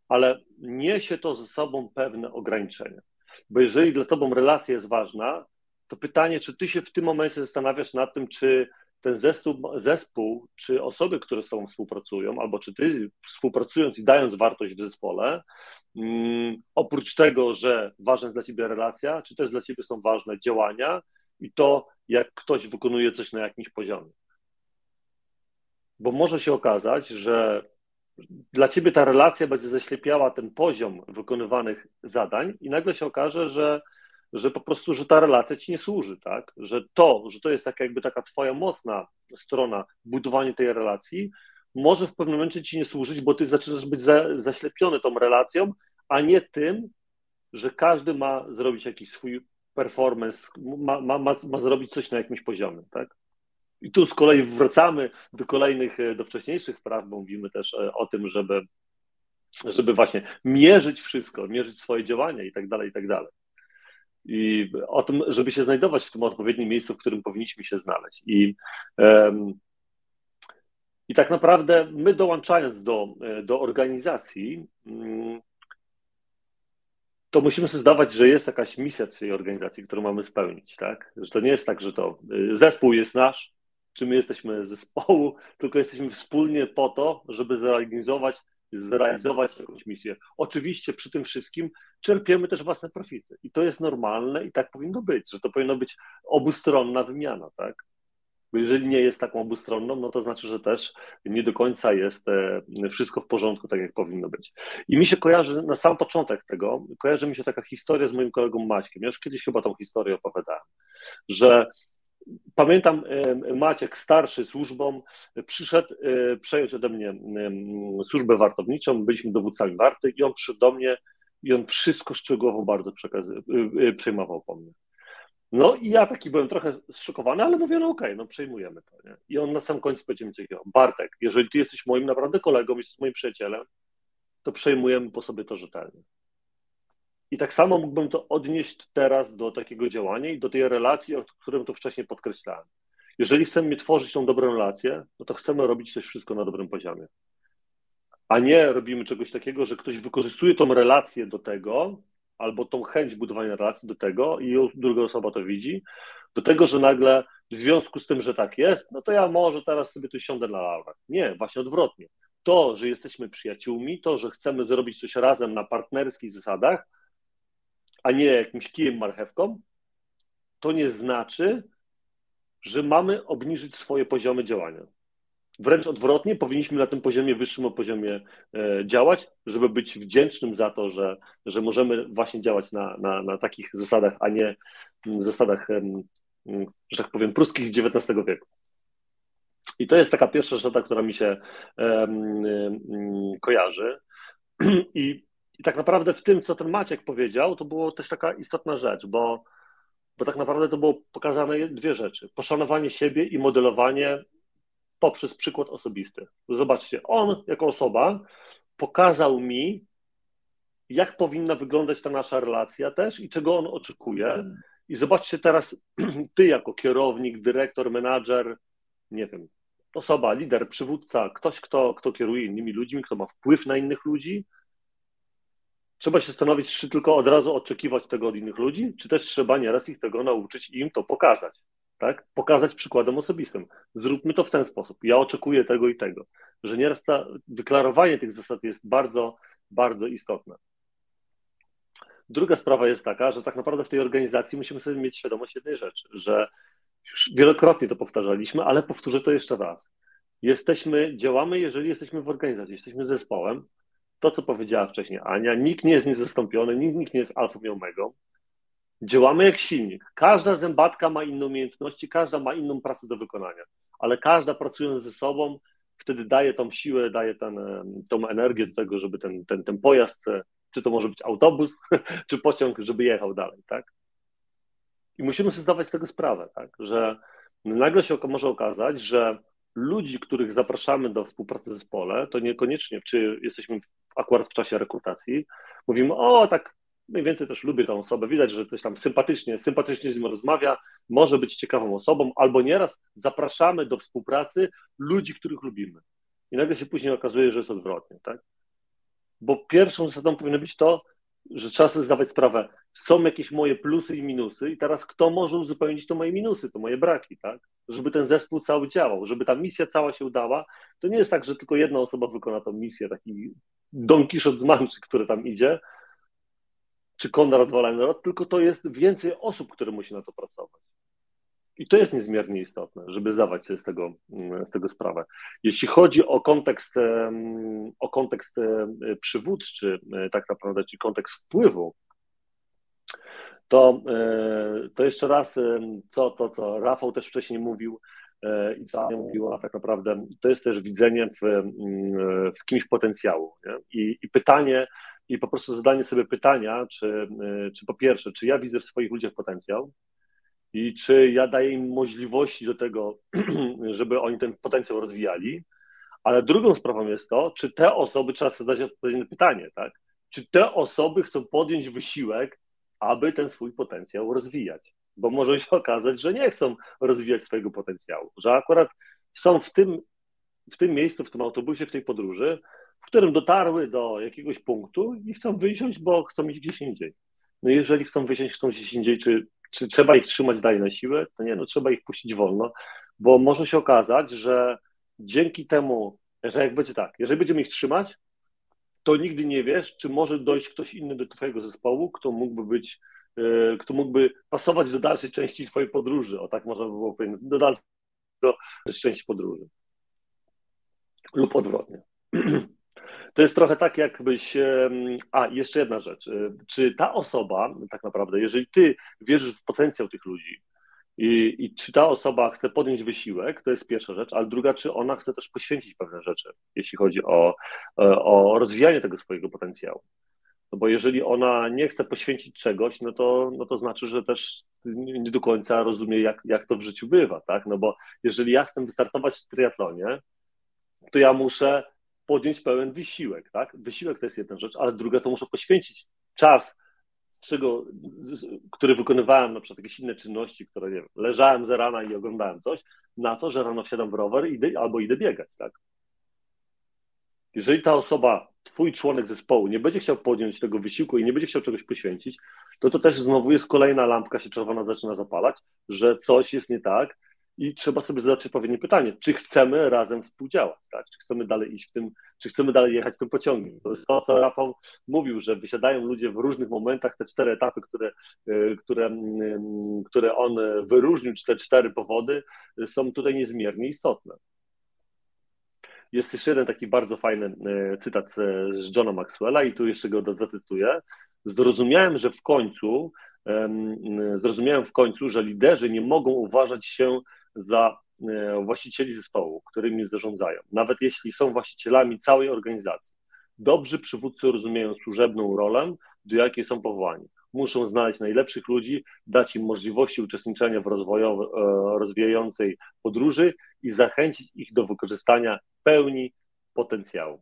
Speaker 1: ale niesie to ze sobą pewne ograniczenia. Bo jeżeli dla tobą relacja jest ważna, to pytanie, czy ty się w tym momencie zastanawiasz nad tym, czy ten zespół, zespół, czy osoby, które z tobą współpracują, albo czy ty współpracując i dając wartość w zespole, um, oprócz tego, że ważna jest dla ciebie relacja, czy też dla ciebie są ważne działania i to, jak ktoś wykonuje coś na jakimś poziomie. Bo może się okazać, że dla ciebie ta relacja będzie zaślepiała ten poziom wykonywanych zadań i nagle się okaże, że, że po prostu, że ta relacja ci nie służy, tak? Że to, że to jest taka jakby taka twoja mocna strona budowania tej relacji, może w pewnym momencie ci nie służyć, bo ty zaczynasz być za, zaślepiony tą relacją, a nie tym, że każdy ma zrobić jakiś swój performance, ma, ma, ma, ma zrobić coś na jakimś poziomie, tak? I tu z kolei wracamy do kolejnych, e, do wcześniejszych praw, bo mówimy też e, o tym, żeby, żeby właśnie mierzyć wszystko, mierzyć swoje działania i tak dalej, i tak dalej. I o tym, żeby się znajdować w tym odpowiednim miejscu, w którym powinniśmy się znaleźć. I, um, i tak naprawdę my dołączając do, e, do organizacji, um, to musimy sobie zdawać, że jest jakaś misja tej organizacji, którą mamy spełnić, tak? Że to nie jest tak, że to zespół jest nasz, czy my jesteśmy zespołu, tylko jesteśmy wspólnie po to, żeby zrealizować, zrealizować jakąś misję. Oczywiście przy tym wszystkim czerpiemy też własne profity i to jest normalne i tak powinno być, że to powinno być obustronna wymiana, tak? Bo jeżeli nie jest taką obustronną, no to znaczy, że też nie do końca jest e, wszystko w porządku, tak jak powinno być. I mi się kojarzy, na sam początek tego, kojarzy mi się taka historia z moim kolegą Maćkiem. Ja już kiedyś chyba tą historię opowiadałem, że Pamiętam, e, Maciek, starszy służbą, przyszedł e, przejąć ode mnie służbę wartowniczą, byliśmy dowódcami warty i on przyszedł do mnie i on wszystko szczegółowo bardzo przekazy, przejmował po mnie. No i ja taki byłem trochę zszokowany, ale mówię, no okej, okay, no przejmujemy to. Nie? I on na sam końcu powiedział mi coś takiego, Bartek, jeżeli ty jesteś moim naprawdę kolegą, jesteś moim przyjacielem, to przejmujemy po sobie to rzetelnie. I tak samo mógłbym to odnieść teraz do takiego działania i do tej relacji, o którym to wcześniej podkreślałem. Jeżeli chcemy tworzyć tą dobrą relację, no to chcemy robić też wszystko na dobrym poziomie. A nie robimy czegoś takiego, że ktoś wykorzystuje tą relację do tego, albo tą chęć budowania relacji do tego i druga osoba to widzi, do tego, że nagle w związku z tym, że tak jest, no to ja może teraz sobie tu siądę na laurach. Nie, właśnie odwrotnie. To, że jesteśmy przyjaciółmi, to, że chcemy zrobić coś razem na partnerskich zasadach, a nie jakimś kijem marchewką, to nie znaczy, że mamy obniżyć swoje poziomy działania. Wręcz odwrotnie, powinniśmy na tym poziomie, wyższym poziomie e, działać, żeby być wdzięcznym za to, że, że możemy właśnie działać na, na, na takich zasadach, a nie zasadach, że tak powiem, pruskich XIX wieku. I to jest taka pierwsza zasada, która mi się kojarzy. I, I tak naprawdę w tym, co ten Maciek powiedział, to było też taka istotna rzecz, bo, bo tak naprawdę to było pokazane dwie rzeczy. Poszanowanie siebie i modelowanie poprzez przykład osobisty. Zobaczcie, on jako osoba pokazał mi, jak powinna wyglądać ta nasza relacja też i czego on oczekuje. I zobaczcie teraz, ty jako kierownik, dyrektor, menadżer, nie wiem, osoba, lider, przywódca, ktoś, kto, kto kieruje innymi ludźmi, kto ma wpływ na innych ludzi, trzeba się zastanowić, czy tylko od razu oczekiwać tego od innych ludzi, czy też trzeba nieraz ich tego nauczyć i im to pokazać tak? Pokazać przykładem osobistym. Zróbmy to w ten sposób. Ja oczekuję tego i tego. Że nieraz ta, wyklarowanie tych zasad jest bardzo, bardzo istotne. Druga sprawa jest taka, że tak naprawdę w tej organizacji musimy sobie mieć świadomość jednej rzeczy, że już wielokrotnie to powtarzaliśmy, ale powtórzę to jeszcze raz. Jesteśmy, działamy, jeżeli jesteśmy w organizacji, jesteśmy zespołem. To, co powiedziała wcześniej Ania, nikt nie jest niezastąpiony, nikt, nikt nie jest alfą i omegą. Działamy jak silnik. Każda zębatka ma inne umiejętności, każda ma inną pracę do wykonania, ale każda pracując ze sobą, wtedy daje tą siłę, daje ten, tą energię do tego, żeby ten, ten, ten pojazd, e, czy to może być autobus, czy pociąg, żeby jechał dalej, tak? I musimy sobie zdawać z tego sprawę, tak? Że nagle się może okazać, że ludzi, których zapraszamy do współpracy w zespole, to niekoniecznie, czy jesteśmy akurat w czasie rekrutacji, mówimy, o, tak mniej więcej też lubię tą osobę, widać, że coś tam sympatycznie, sympatycznie z nim rozmawia, może być ciekawą osobą, albo nieraz zapraszamy do współpracy ludzi, których lubimy. I nagle się później okazuje, że jest odwrotnie, tak? Bo pierwszą zasadą powinno być to, że trzeba sobie zdawać sprawę, są jakieś moje plusy i minusy i teraz kto może uzupełnić to moje minusy, to moje braki, tak? Żeby ten zespół cały działał, żeby ta misja cała się udała. To nie jest tak, że tylko jedna osoba wykona tą misję, taki Don Quixote z Manczy, który tam idzie, czy Konrad Wallenrod, tylko to jest więcej osób, które musi na to pracować. I to jest niezmiernie istotne, żeby zdawać sobie z tego, mm, z tego sprawę. Jeśli chodzi o kontekst, o kontekst przywódczy, e, tak naprawdę, czyli kontekst wpływu, to, e, to jeszcze raz, co, to, co Rafał też wcześniej mówił e, i co Ania mówiła, tak naprawdę to jest też widzenie w, w kimś potencjału. Nie? I, I pytanie, i po prostu zadanie sobie pytania, czy, y, czy po pierwsze, czy ja widzę w swoich ludziach potencjał i czy ja daję im możliwości do tego, żeby oni ten potencjał rozwijali, ale drugą sprawą jest to, czy te osoby, trzeba sobie zadać odpowiednie pytanie, tak? Czy te osoby chcą podjąć wysiłek, aby ten swój potencjał rozwijać? Bo może się okazać, że nie chcą rozwijać swojego potencjału, że akurat są w tym, w tym miejscu, w tym autobusie, w tej podróży, w którym dotarły do jakiegoś punktu i chcą wysiąść, bo chcą iść gdzieś indziej. No jeżeli chcą wysiąść, chcą gdzieś indziej, czy, czy trzeba ich trzymać dalej na siłę? To nie, no trzeba ich puścić wolno, bo może się okazać, że dzięki temu, że jak będzie tak, jeżeli będziemy ich trzymać, to nigdy nie wiesz, czy może dojść ktoś inny do twojego zespołu, kto mógłby być, yy, kto mógłby pasować do dalszej części twojej podróży, o tak można by było powiedzieć, do dalszej szczęście podróży. Lub odwrotnie. To jest trochę tak, jakbyś. A, jeszcze jedna rzecz. Czy ta osoba, tak naprawdę, jeżeli ty wierzysz w potencjał tych ludzi, i, I, czy ta osoba chce podjąć wysiłek, to jest pierwsza rzecz, ale druga, czy ona chce też poświęcić pewne rzeczy, jeśli chodzi o, o rozwijanie tego swojego potencjału. No bo jeżeli ona nie chce poświęcić czegoś, no to, no to znaczy, że też nie do końca rozumie, jak, jak to w życiu bywa, tak? No bo jeżeli ja chcę wystartować w triatlonie, to ja muszę podjąć pełen wysiłek, tak? Wysiłek to jest jedna rzecz, ale druga to muszę poświęcić czas, z czego, który wykonywałem na przykład jakieś inne czynności, które nie wiem, leżałem za rana i oglądałem coś, na to, że rano wsiadam w rower idę, albo idę biegać, tak? Jeżeli ta osoba, twój członek zespołu nie będzie chciał podjąć tego wysiłku i nie będzie chciał czegoś poświęcić, to to też znowu jest kolejna lampka się czerwona zaczyna zapalać, że coś jest nie tak i trzeba sobie zadać odpowiednie pytanie, czy chcemy razem współdziałać, tak? czy chcemy dalej iść w tym, czy chcemy dalej jechać tym pociągiem. To jest to, co Rafał mówił, że wysiadają ludzie w różnych momentach, te cztery etapy, które, e, które, które on wyróżnił, czy te cztery powody są tutaj niezmiernie istotne. Jest jeszcze jeden taki bardzo fajny e, cytat e, z Johna Maxwella i tu jeszcze go zacytuję. Zrozumiałem, że w końcu zrozumiałem w końcu, że liderzy nie mogą uważać się za e, właścicieli zespołu, którymi zarządzają, nawet jeśli są właścicielami całej organizacji. Dobrzy przywódcy rozumieją służebną rolę, do jakiej są powołani. Muszą znaleźć najlepszych ludzi, dać im możliwości uczestniczenia w rozwijającej podróży i zachęcić ich do wykorzystania pełni potencjału.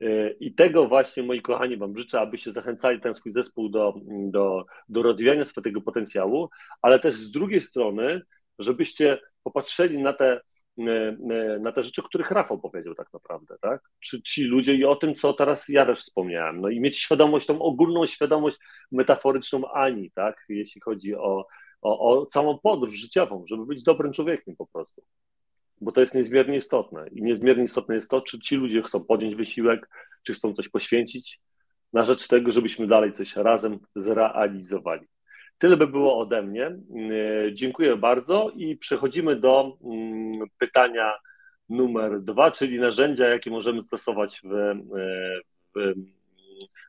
Speaker 1: E, I tego właśnie, moi kochani, Wam życzę, abyście zachęcali ten swój zespół do, do, do rozwijania swojego potencjału, ale też z drugiej strony, żebyście popatrzyli na te, e, e, na te rzeczy, których Rafał powiedział tak naprawdę, tak? Czy ci ludzie i o tym, co teraz ja też wspomniałem, no i mieć świadomość, tą ogólną świadomość metaforyczną Ani, tak? Jeśli chodzi o, o, o całą podróż życiową, żeby być dobrym człowiekiem po prostu bo to jest niezmiernie istotne. I niezmiernie istotne jest to, czy ci ludzie chcą podjąć wysiłek, czy chcą coś poświęcić na rzecz tego, żebyśmy dalej coś razem zrealizowali. Tyle by było ode mnie. E, dziękuję bardzo i przechodzimy do mm, pytania numer dwa, czyli narzędzia, jakie możemy stosować, w, e, w,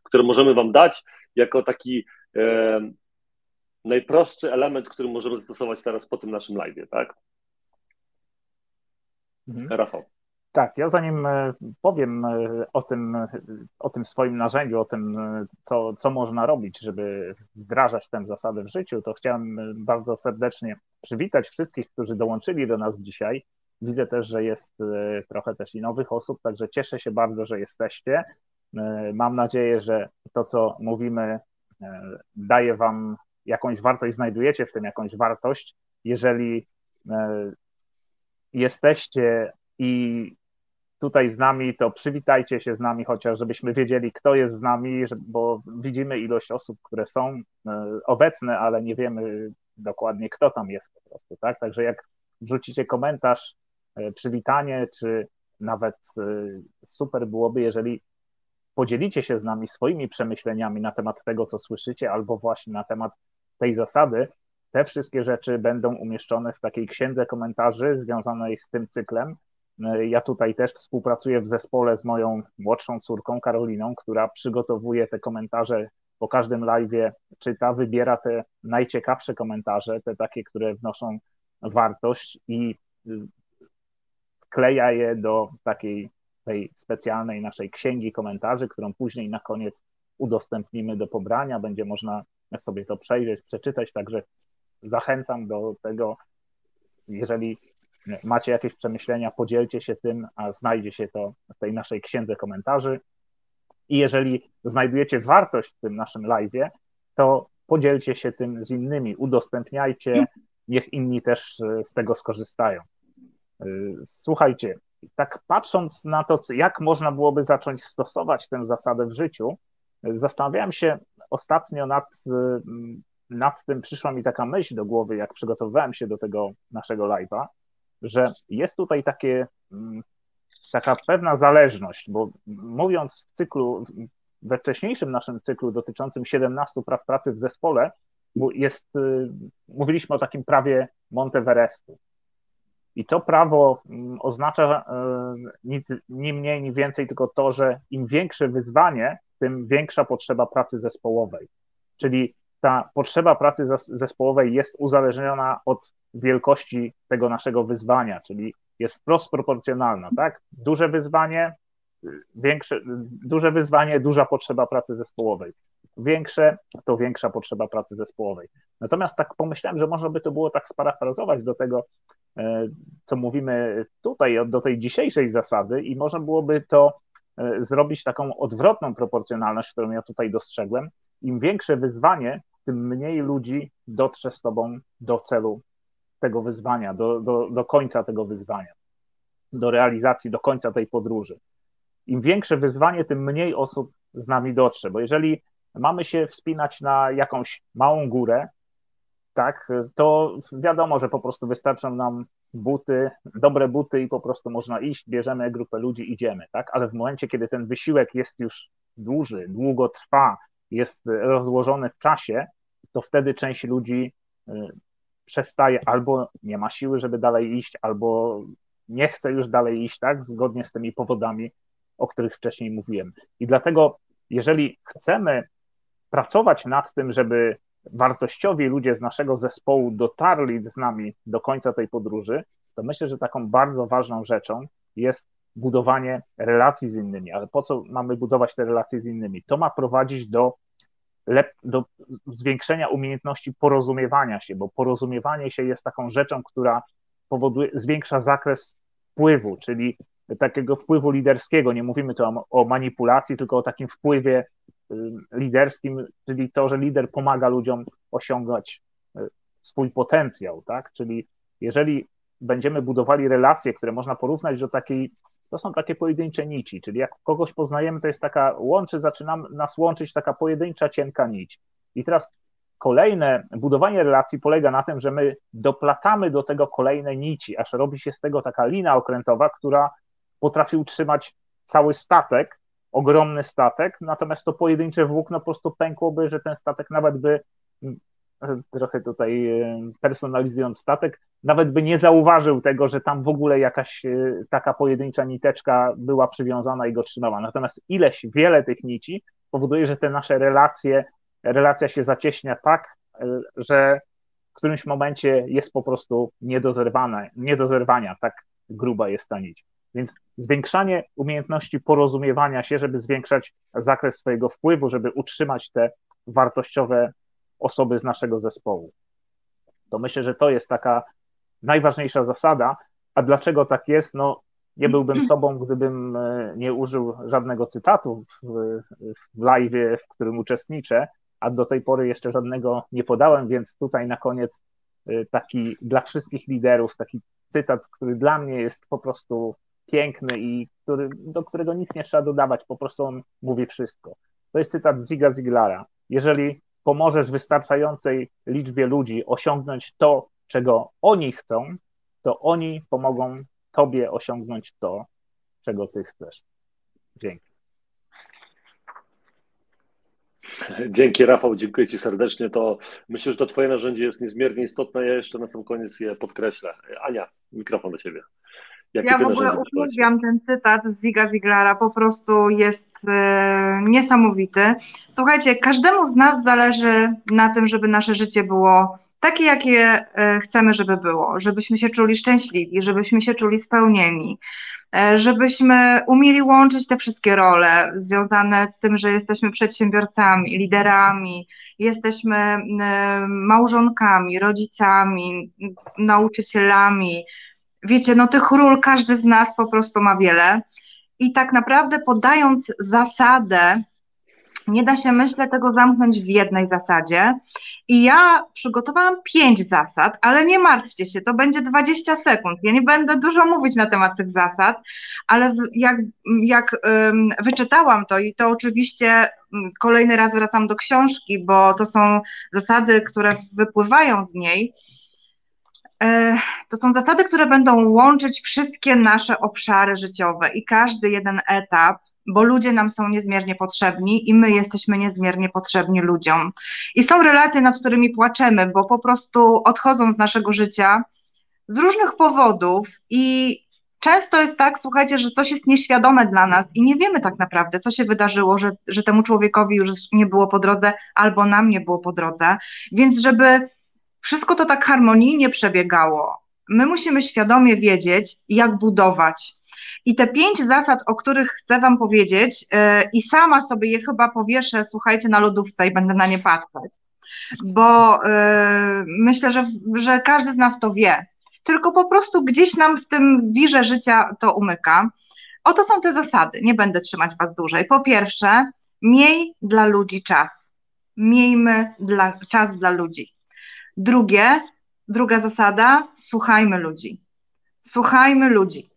Speaker 1: które możemy Wam dać jako taki e, najprostszy element, który możemy zastosować teraz po tym naszym live, tak? Mhm. Rafał.
Speaker 3: Tak, ja zanim e, powiem e, o tym, o tym swoim narzędziu, o tym, e, co, co można robić, żeby wdrażać tę zasadę w życiu, to chciałem bardzo serdecznie przywitać wszystkich, którzy dołączyli do nas dzisiaj. Widzę też, że jest trochę też i nowych osób, także cieszę się bardzo, że jesteście. Mam nadzieję, że to, co mówimy, daje Wam jakąś wartość, znajdujecie w tym jakąś wartość. Jeżeli jesteście i tutaj z nami, to przywitajcie się z nami, chociaż żebyśmy wiedzieli, kto jest z nami, bo widzimy ilość osób, które są e, obecne, ale nie wiemy dokładnie, kto tam jest po prostu, tak? Także jak wrzucicie komentarz, e, przywitanie, czy nawet e, super byłoby, jeżeli podzielicie się z nami swoimi przemyśleniami na temat tego, co słyszycie, albo właśnie na temat tej zasady, te wszystkie rzeczy będą umieszczone w takiej księdze komentarzy związanej z tym cyklem. Ja tutaj też współpracuję w zespole z moją młodszą córką Karoliną, która przygotowuje te komentarze po każdym live, czyta, wybiera te najciekawsze komentarze, te takie, które wnoszą wartość i wkleja je do takiej tej specjalnej naszej księgi komentarzy, którą później na koniec udostępnimy do pobrania. Będzie można sobie to przejrzeć, przeczytać, także zachęcam do tego, jeżeli macie jakieś przemyślenia, podzielcie się tym, a znajdzie się to w tej naszej księdze komentarzy. I jeżeli znajdujecie wartość w tym naszym live, to podzielcie się tym z innymi, udostępniajcie, niech inni też e, z tego skorzystają. E, słuchajcie, tak patrząc na to, jak można byłoby zacząć stosować tę zasadę w życiu, zastanawiałem się ostatnio nad nad tym przyszła mi taka myśl do głowy, jak przygotowywałem się do tego naszego live'a, że jest tutaj takie, mm, taka pewna zależność, bo mówiąc w cyklu, we wcześniejszym naszym cyklu dotyczącym 17 praw pracy w zespole, jest, y, mówiliśmy o takim prawie Monteverestu. I to prawo mm, oznacza nic ni mniej, ni więcej, tylko to, że im większe wyzwanie, tym większa potrzeba pracy zespołowej. Czyli ta potrzeba pracy zespołowej jest uzależniona od wielkości tego naszego wyzwania, czyli jest wprost proporcjonalna, tak? Duże wyzwanie, większe, duże wyzwanie, duża potrzeba pracy zespołowej. Większe, to większa potrzeba pracy zespołowej. Natomiast tak pomyślałem, że można by to było tak sparafrazować do tego, e, co mówimy tutaj, do tej dzisiejszej zasady i można byłoby to e, zrobić taką odwrotną proporcjonalność, którą ja tutaj dostrzegłem. Im większe wyzwanie, tym mniej ludzi dotrze z tobą do celu tego wyzwania, do, do, do końca tego wyzwania, do realizacji, do końca tej podróży. Im większe wyzwanie, tym mniej osób z nami dotrze, bo jeżeli mamy się wspinać na jakąś małą górę, tak, to wiadomo, że po prostu wystarczą nam buty, dobre buty i po prostu można iść, bierzemy grupę ludzi, idziemy, tak, ale w momencie, kiedy ten wysiłek jest już duży, długo trwa, jest rozłożony w czasie, to wtedy część ludzi y, przestaje albo nie ma siły, żeby dalej iść, albo nie chce już dalej iść, tak, zgodnie z tymi powodami, o których wcześniej mówiłem. I dlatego, jeżeli chcemy pracować nad tym, żeby wartościowi ludzie z naszego zespołu dotarli z nami do końca tej podróży, to myślę, że taką bardzo ważną rzeczą jest budowanie relacji z innymi. Ale po co mamy budować te relacje z innymi? To ma prowadzić do, do zwiększenia umiejętności porozumiewania się, bo porozumiewanie się jest taką rzeczą, która powoduje, zwiększa zakres wpływu, czyli takiego wpływu liderskiego. Nie mówimy tu o, o manipulacji, tylko o takim wpływie liderskim, czyli to, że lider pomaga ludziom osiągać y, swój potencjał, tak? Czyli jeżeli będziemy budowali relacje, które można porównać do takiej, to są takie pojedyncze nici, czyli jak kogoś poznajemy, to jest taka łączy, zaczyna nas łączyć taka pojedyncza, cienka nić. I teraz kolejne budowanie relacji polega na tym, że my doplatamy do tego kolejne nici, aż robi się z tego taka lina okrętowa, która potrafi utrzymać cały statek, ogromny statek, natomiast to pojedyncze włókno po prostu pękłoby, że ten statek nawet by, trochę tutaj e, personalizując statek, nawet by nie zauważył tego, że tam w ogóle jakaś e, taka pojedyncza niteczka była przywiązana i go trzymała. Natomiast ileś, wiele tych nici powoduje, że te nasze relacje, relacja się zacieśnia tak, e, że w którymś momencie jest po prostu niedozerwana, niedozerwania, tak gruba jest ta nić. Więc zwiększanie umiejętności porozumiewania się, żeby zwiększać zakres swojego wpływu, żeby utrzymać te wartościowe osoby z naszego zespołu. To myślę, że to jest taka najważniejsza zasada. A dlaczego tak jest? No, nie byłbym sobą, gdybym e, nie użył żadnego cytatu w, w live, w którym uczestniczę, a do tej pory jeszcze żadnego nie podałem, więc tutaj na koniec e, taki dla wszystkich liderów, taki cytat, który dla mnie jest po prostu piękny i który, do którego nic nie trzeba dodawać, po prostu on mówi wszystko. To jest cytat Ziga Ziglara. Jeżeli pomożesz wystarczającej liczbie ludzi osiągnąć to, czego oni chcą, to oni pomogą tobie osiągnąć to, czego ty chcesz. Dzięki.
Speaker 1: Dzięki Rafał, dziękuję Ci serdecznie. To myślę, że to Twoje narzędzie jest niezmiernie istotne. Ja jeszcze na sam koniec je podkreślę. Ania, mikrofon do Ciebie.
Speaker 2: Ja w ogóle uwielbiam ten cytat z Ziga Ziglara, po prostu jest e, niesamowity. Słuchajcie, każdemu z nas zależy na tym, żeby nasze życie było takie, jakie e, chcemy, żeby było, żebyśmy się czuli szczęśliwi, żebyśmy się czuli spełnieni, e, żebyśmy umieli łączyć te wszystkie role związane z tym, że jesteśmy przedsiębiorcami, liderami, jesteśmy małżonkami, rodzicami, nauczycielami, wiecie, no tych ról każdy z nas po prostu ma wiele. I tak naprawdę podając zasadę, nie da się, myślę, tego zamknąć w jednej zasadzie. I ja przygotowałam pięć zasad, ale nie martwcie się, to będzie 20 sekund. Ja nie będę dużo mówić na temat tych zasad, ale jak, jak wyczytałam to, i to oczywiście kolejny raz wracam do książki, bo to są zasady, które wypływają z niej to są zasady, które będą łączyć wszystkie nasze obszary życiowe i każdy jeden etap, bo ludzie nam są niezmiernie potrzebni i my jesteśmy niezmiernie potrzebni ludziom. I są relacje, nad którymi płaczemy, bo po prostu odchodzą z naszego życia z różnych powodów i często jest tak, słuchajcie, że coś jest nieświadome dla nas i nie wiemy tak naprawdę, co się wydarzyło, że, że temu człowiekowi już nie było po drodze albo nam nie było po drodze. Więc żeby wszystko to tak harmonijnie przebiegało, my musimy świadomie wiedzieć, jak budować. I te pięć zasad, o których chcę Wam powiedzieć, yy, i sama sobie je chyba powieszę, słuchajcie, na lodówce i będę na nie patrzeć, bo yy, myślę, że, że każdy z nas to wie, tylko po prostu gdzieś nam w tym wirze życia to umyka. Oto są te zasady, nie będę trzymać Was dłużej. Po pierwsze, miej dla ludzi czas. Miejmy dla, czas dla ludzi. Drugie, druga zasada, słuchajmy ludzi. Słuchajmy ludzi.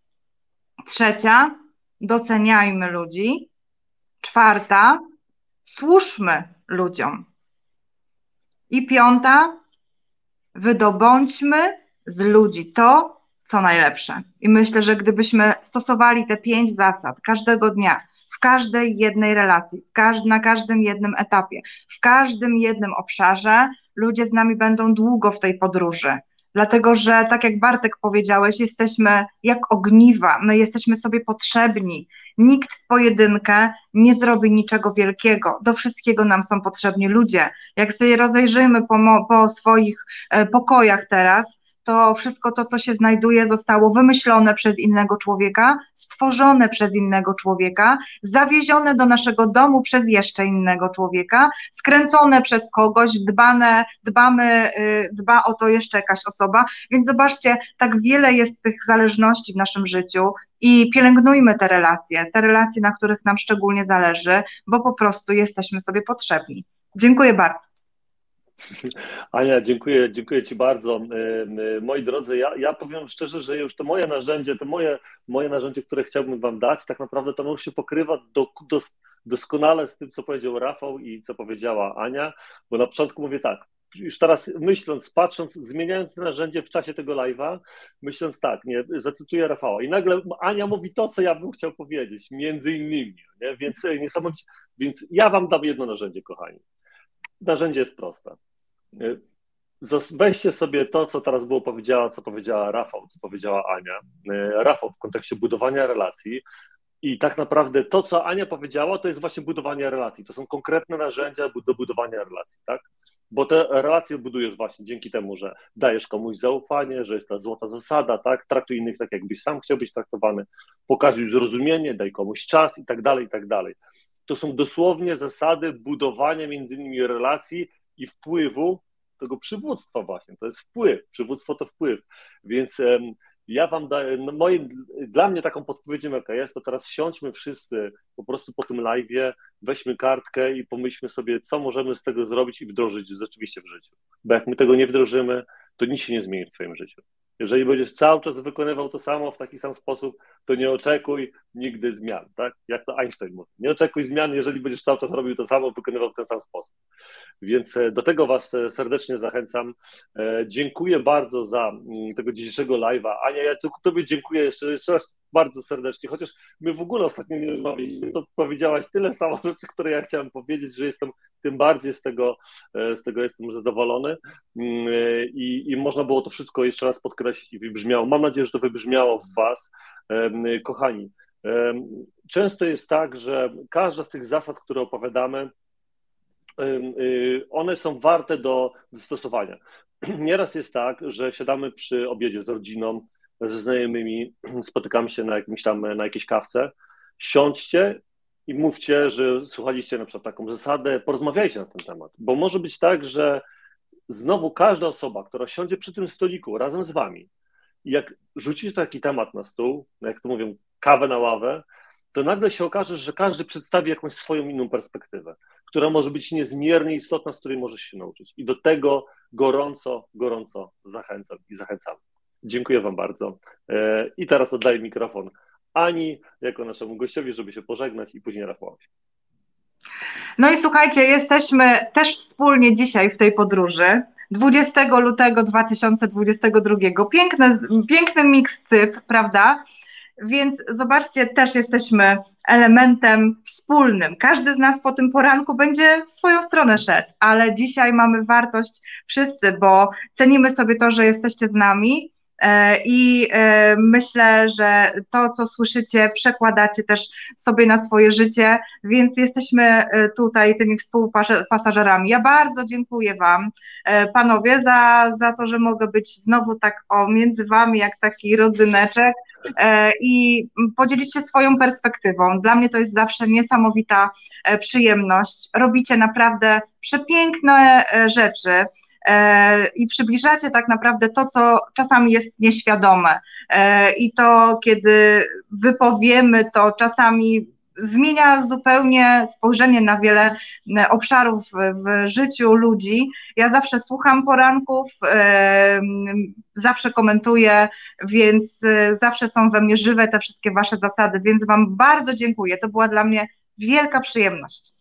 Speaker 2: Trzecia, doceniajmy ludzi. Czwarta, służmy ludziom. I piąta, wydobądźmy z ludzi to, co najlepsze. I myślę, że gdybyśmy stosowali te pięć zasad każdego dnia, w każdej jednej relacji, na każdym jednym etapie, w każdym jednym obszarze, ludzie z nami będą długo w tej podróży. Dlatego, że tak jak Bartek powiedziałeś, jesteśmy jak ogniwa, my jesteśmy sobie potrzebni. Nikt w pojedynkę nie zrobi niczego wielkiego. Do wszystkiego nam są potrzebni ludzie. Jak sobie rozejrzymy po, po swoich e, pokojach teraz, to wszystko to, co się znajduje, zostało wymyślone przez innego człowieka, stworzone przez innego człowieka, zawiezione do naszego domu przez jeszcze innego człowieka, skręcone przez kogoś, dbane, dbamy, y, dba o to jeszcze jakaś osoba. Więc zobaczcie, tak wiele jest tych zależności w naszym życiu i pielęgnujmy te relacje, te relacje, na których nam szczególnie zależy, bo po prostu jesteśmy sobie potrzebni. Dziękuję bardzo.
Speaker 1: Ania, dziękuję, dziękuję Ci bardzo. E, e, moi drodzy, ja, ja powiem szczerze, że już to moje narzędzie, to moje, moje narzędzie, które chciałbym Wam dać, tak naprawdę to już się pokrywa do, do, doskonale z tym, co powiedział Rafał i co powiedziała Ania, bo na początku mówię tak, już teraz myśląc, patrząc, zmieniając narzędzie w czasie tego live'a, myśląc tak, nie, zacytuję Rafała i nagle Ania mówi to, co ja bym chciał powiedzieć, między innymi, nie? Więc, niesamowicie, więc ja Wam dam jedno narzędzie, kochani. Narzędzie jest proste. Weźcie sobie to, co teraz było powiedziała, co powiedziała Rafał, co powiedziała Ania. Rafał w kontekście budowania relacji. I tak naprawdę to, co Ania powiedziała, to jest właśnie budowanie relacji. To są konkretne narzędzia do budowania relacji, tak? Bo te relacje budujesz właśnie dzięki temu, że dajesz komuś zaufanie, że jest ta złota zasada, tak? Traktuj innych tak, jakbyś sam chciał być traktowany, pokazuj zrozumienie, daj komuś czas i tak dalej, i tak dalej to są dosłownie zasady budowania między innymi relacji i wpływu tego przywództwa właśnie. To jest wpływ, przywództwo to wpływ. Więc ja wam daję, no moim, dla mnie taką podpowiedzią jaka jest, to teraz siądźmy wszyscy po prostu po tym live'ie, weźmy kartkę i pomyślmy sobie, co możemy z tego zrobić i wdrożyć rzeczywiście w życiu. Bo jak my tego nie wdrożymy, to nic się nie zmieni w twoim życiu. Jeżeli będziesz cały czas wykonywał to samo w taki sam sposób, to nie oczekuj nigdy zmian, tak? Jak to Einstein mówi. Nie oczekuj zmian, jeżeli będziesz cały czas robił to samo, wykonywał w ten sam sposób. Więc e, do tego Was e, serdecznie zachęcam. E, dziękuję bardzo za mm, tego dzisiejszego live'a. Ania, ja Tobie dziękuję jeszcze, jeszcze raz bardzo serdecznie, chociaż my w ogóle ostatnio nie rozmawialiśmy, to powiedziałaś tyle samo rzeczy, które ja chciałem powiedzieć, że jestem tym bardziej z tego, z tego jestem zadowolony mm, i, i można było to wszystko jeszcze raz podkreślić i wybrzmiało. Mam nadzieję, że to wybrzmiało w Was. Kochani, często jest tak, że każda z tych zasad, które opowiadamy, one są warte do stosowania. Nieraz jest tak, że siadamy przy obiedzie z rodziną, ze znajomymi, spotykamy się na jakimś tam, na jakiejś kawce, siądźcie i mówcie, że słuchaliście na przykład taką zasadę, porozmawiajcie na ten temat, bo może być tak, że znowu każda osoba, która siądzie przy tym stoliku razem z wami, jak rzucicie taki temat na stół, jak to mówią, kawę na ławę, to nagle się okaże, że każdy przedstawi jakąś swoją inną perspektywę, która może być niezmiernie istotna, z której możesz się nauczyć. I do tego gorąco, gorąco zachęcam i zachęcam. Dziękuję Wam bardzo. E, I teraz oddaję mikrofon Ani jako naszemu gościowi, żeby się pożegnać i później Rafałowi.
Speaker 2: No i słuchajcie, jesteśmy też wspólnie dzisiaj w tej podróży. 20 lutego 2022. Piękny, piękny miks cyfr, prawda? Więc zobaczcie, też jesteśmy elementem wspólnym. Każdy z nas po tym poranku będzie w swoją stronę szedł, ale dzisiaj mamy wartość wszyscy, bo cenimy sobie to, że jesteście z nami I e, myślę, że to, co słyszycie, przekładacie też sobie na swoje życie, więc jesteśmy e, tutaj tymi współpasażerami. Ja bardzo dziękuję Wam, panowie, za, za to, że mogę być znowu tak o między Wami, jak taki rodzyneczek i podzielić się swoją perspektywą. Dla mnie to jest zawsze niesamowita przyjemność. Robicie naprawdę przepiękne rzeczy. E, i przybliżacie tak naprawdę to, co czasami jest nieświadome. E, I to, kiedy wypowiemy to, czasami zmienia zupełnie spojrzenie na wiele e, obszarów w życiu ludzi. Ja zawsze słucham poranków, zawsze komentuję, więc zawsze są we mnie żywe te wszystkie Wasze zasady, więc Wam bardzo dziękuję. To była dla mnie wielka przyjemność.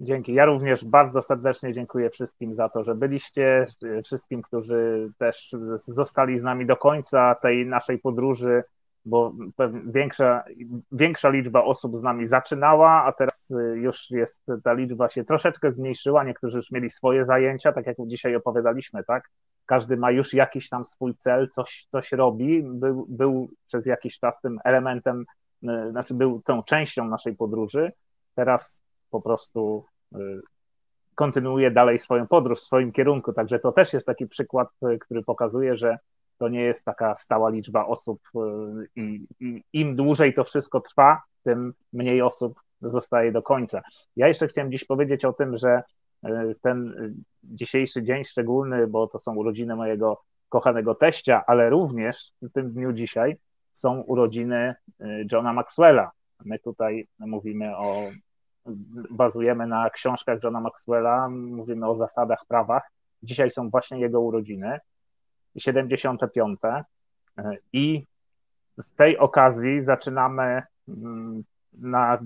Speaker 3: Dzięki. Ja również bardzo serdecznie dziękuję wszystkim za to, że byliście, wszystkim, którzy też zostali z nami do końca tej naszej podróży, bo większa, większa liczba osób z nami zaczynała, a teraz już jest ta liczba się troszeczkę zmniejszyła. Niektórzy już mieli swoje zajęcia, tak jak dzisiaj opowiadaliśmy, tak? Każdy ma już jakiś tam swój cel, coś, coś robi. Był, był przez jakiś czas tym elementem, znaczy był tą częścią naszej podróży. Teraz po prostu y, kontynuuje dalej swoją podróż w swoim kierunku. Także to też jest taki przykład, y, który pokazuje, że to nie jest taka stała liczba osób y, i, i im dłużej to wszystko trwa, tym mniej osób zostaje do końca. Ja jeszcze chciałem dziś powiedzieć o tym, że ten dzisiejszy dzień szczególny, bo to są urodziny mojego kochanego teścia, ale również w tym dniu dzisiaj są urodziny Johna Maxwella. My tutaj mówimy o bazujemy na książkach Johna Maxwella, mówimy o zasadach, prawach. Dzisiaj są właśnie jego urodziny, 75. I z tej okazji zaczynamy mm, na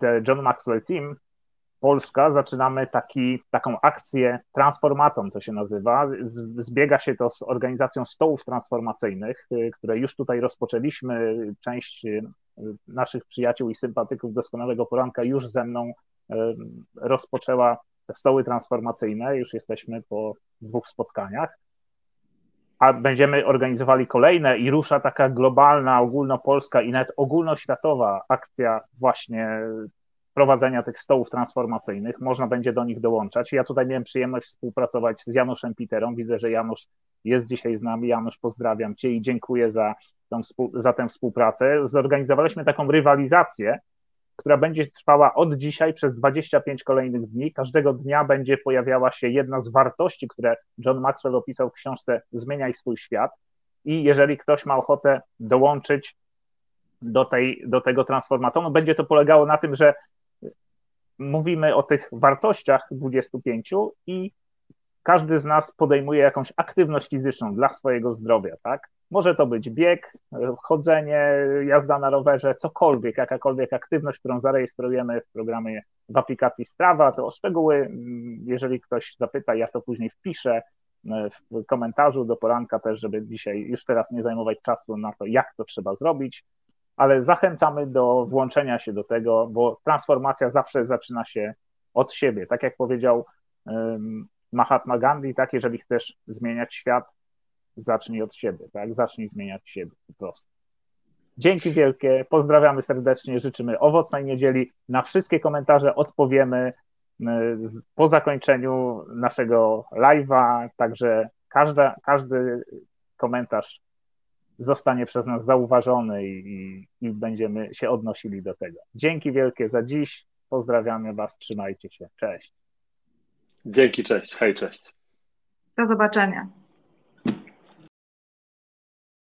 Speaker 3: The John Maxwell Team Polska zaczynamy taki, taką akcję transformatą, to się nazywa. Zbiega się to z organizacją stołów transformacyjnych, y, które już tutaj rozpoczęliśmy. Część naszych przyjaciół i sympatyków doskonałego poranka już ze mną y, rozpoczęła stoły transformacyjne. Już jesteśmy po dwóch spotkaniach. A będziemy organizowali kolejne i rusza taka globalna, ogólnopolska i nawet ogólnoświatowa akcja właśnie prowadzenia tych stołów transformacyjnych. Można będzie do nich dołączać. Ja tutaj miałem przyjemność współpracować z Januszem Piterą. Widzę, że Janusz jest dzisiaj z nami. Janusz, pozdrawiam Cię i dziękuję za, tą, za tę współpracę. Zorganizowaliśmy taką rywalizację, która będzie trwała od dzisiaj przez 25 kolejnych dni. Każdego dnia będzie pojawiała się jedna z wartości, które John Maxwell opisał w książce Zmieniaj swój świat. I jeżeli ktoś ma ochotę dołączyć do, tej, do tego transformatonu, będzie to polegało na tym, że mówimy o tych wartościach 25 i każdy z nas podejmuje jakąś aktywność fizyczną dla swojego zdrowia, tak? Może to być bieg, chodzenie, jazda na rowerze, cokolwiek, jakakolwiek aktywność, którą zarejestrujemy w programie w aplikacji Strava, to o szczegóły, mm, jeżeli ktoś zapyta, ja to później wpiszę e, w komentarzu do poranka też, żeby dzisiaj już teraz nie zajmować czasu na to, jak to trzeba zrobić ale zachęcamy do włączenia się do tego, bo transformacja zawsze zaczyna się od siebie. Tak jak powiedział Mahatma Gandhi, tak, jeżeli chcesz zmieniać świat, zacznij od siebie, tak, zacznij zmieniać siebie po prostu. Dzięki wielkie, pozdrawiamy serdecznie, życzymy owocnej niedzieli. Na wszystkie komentarze odpowiemy po zakończeniu naszego live'a, także każda, każdy komentarz zostanie przez nas zauważony i, i będziemy się odnosili do tego. Dzięki wielkie za dziś. Pozdrawiamy Was, trzymajcie się. Cześć.
Speaker 1: Dzięki, cześć. Hej, cześć.
Speaker 2: Do zobaczenia.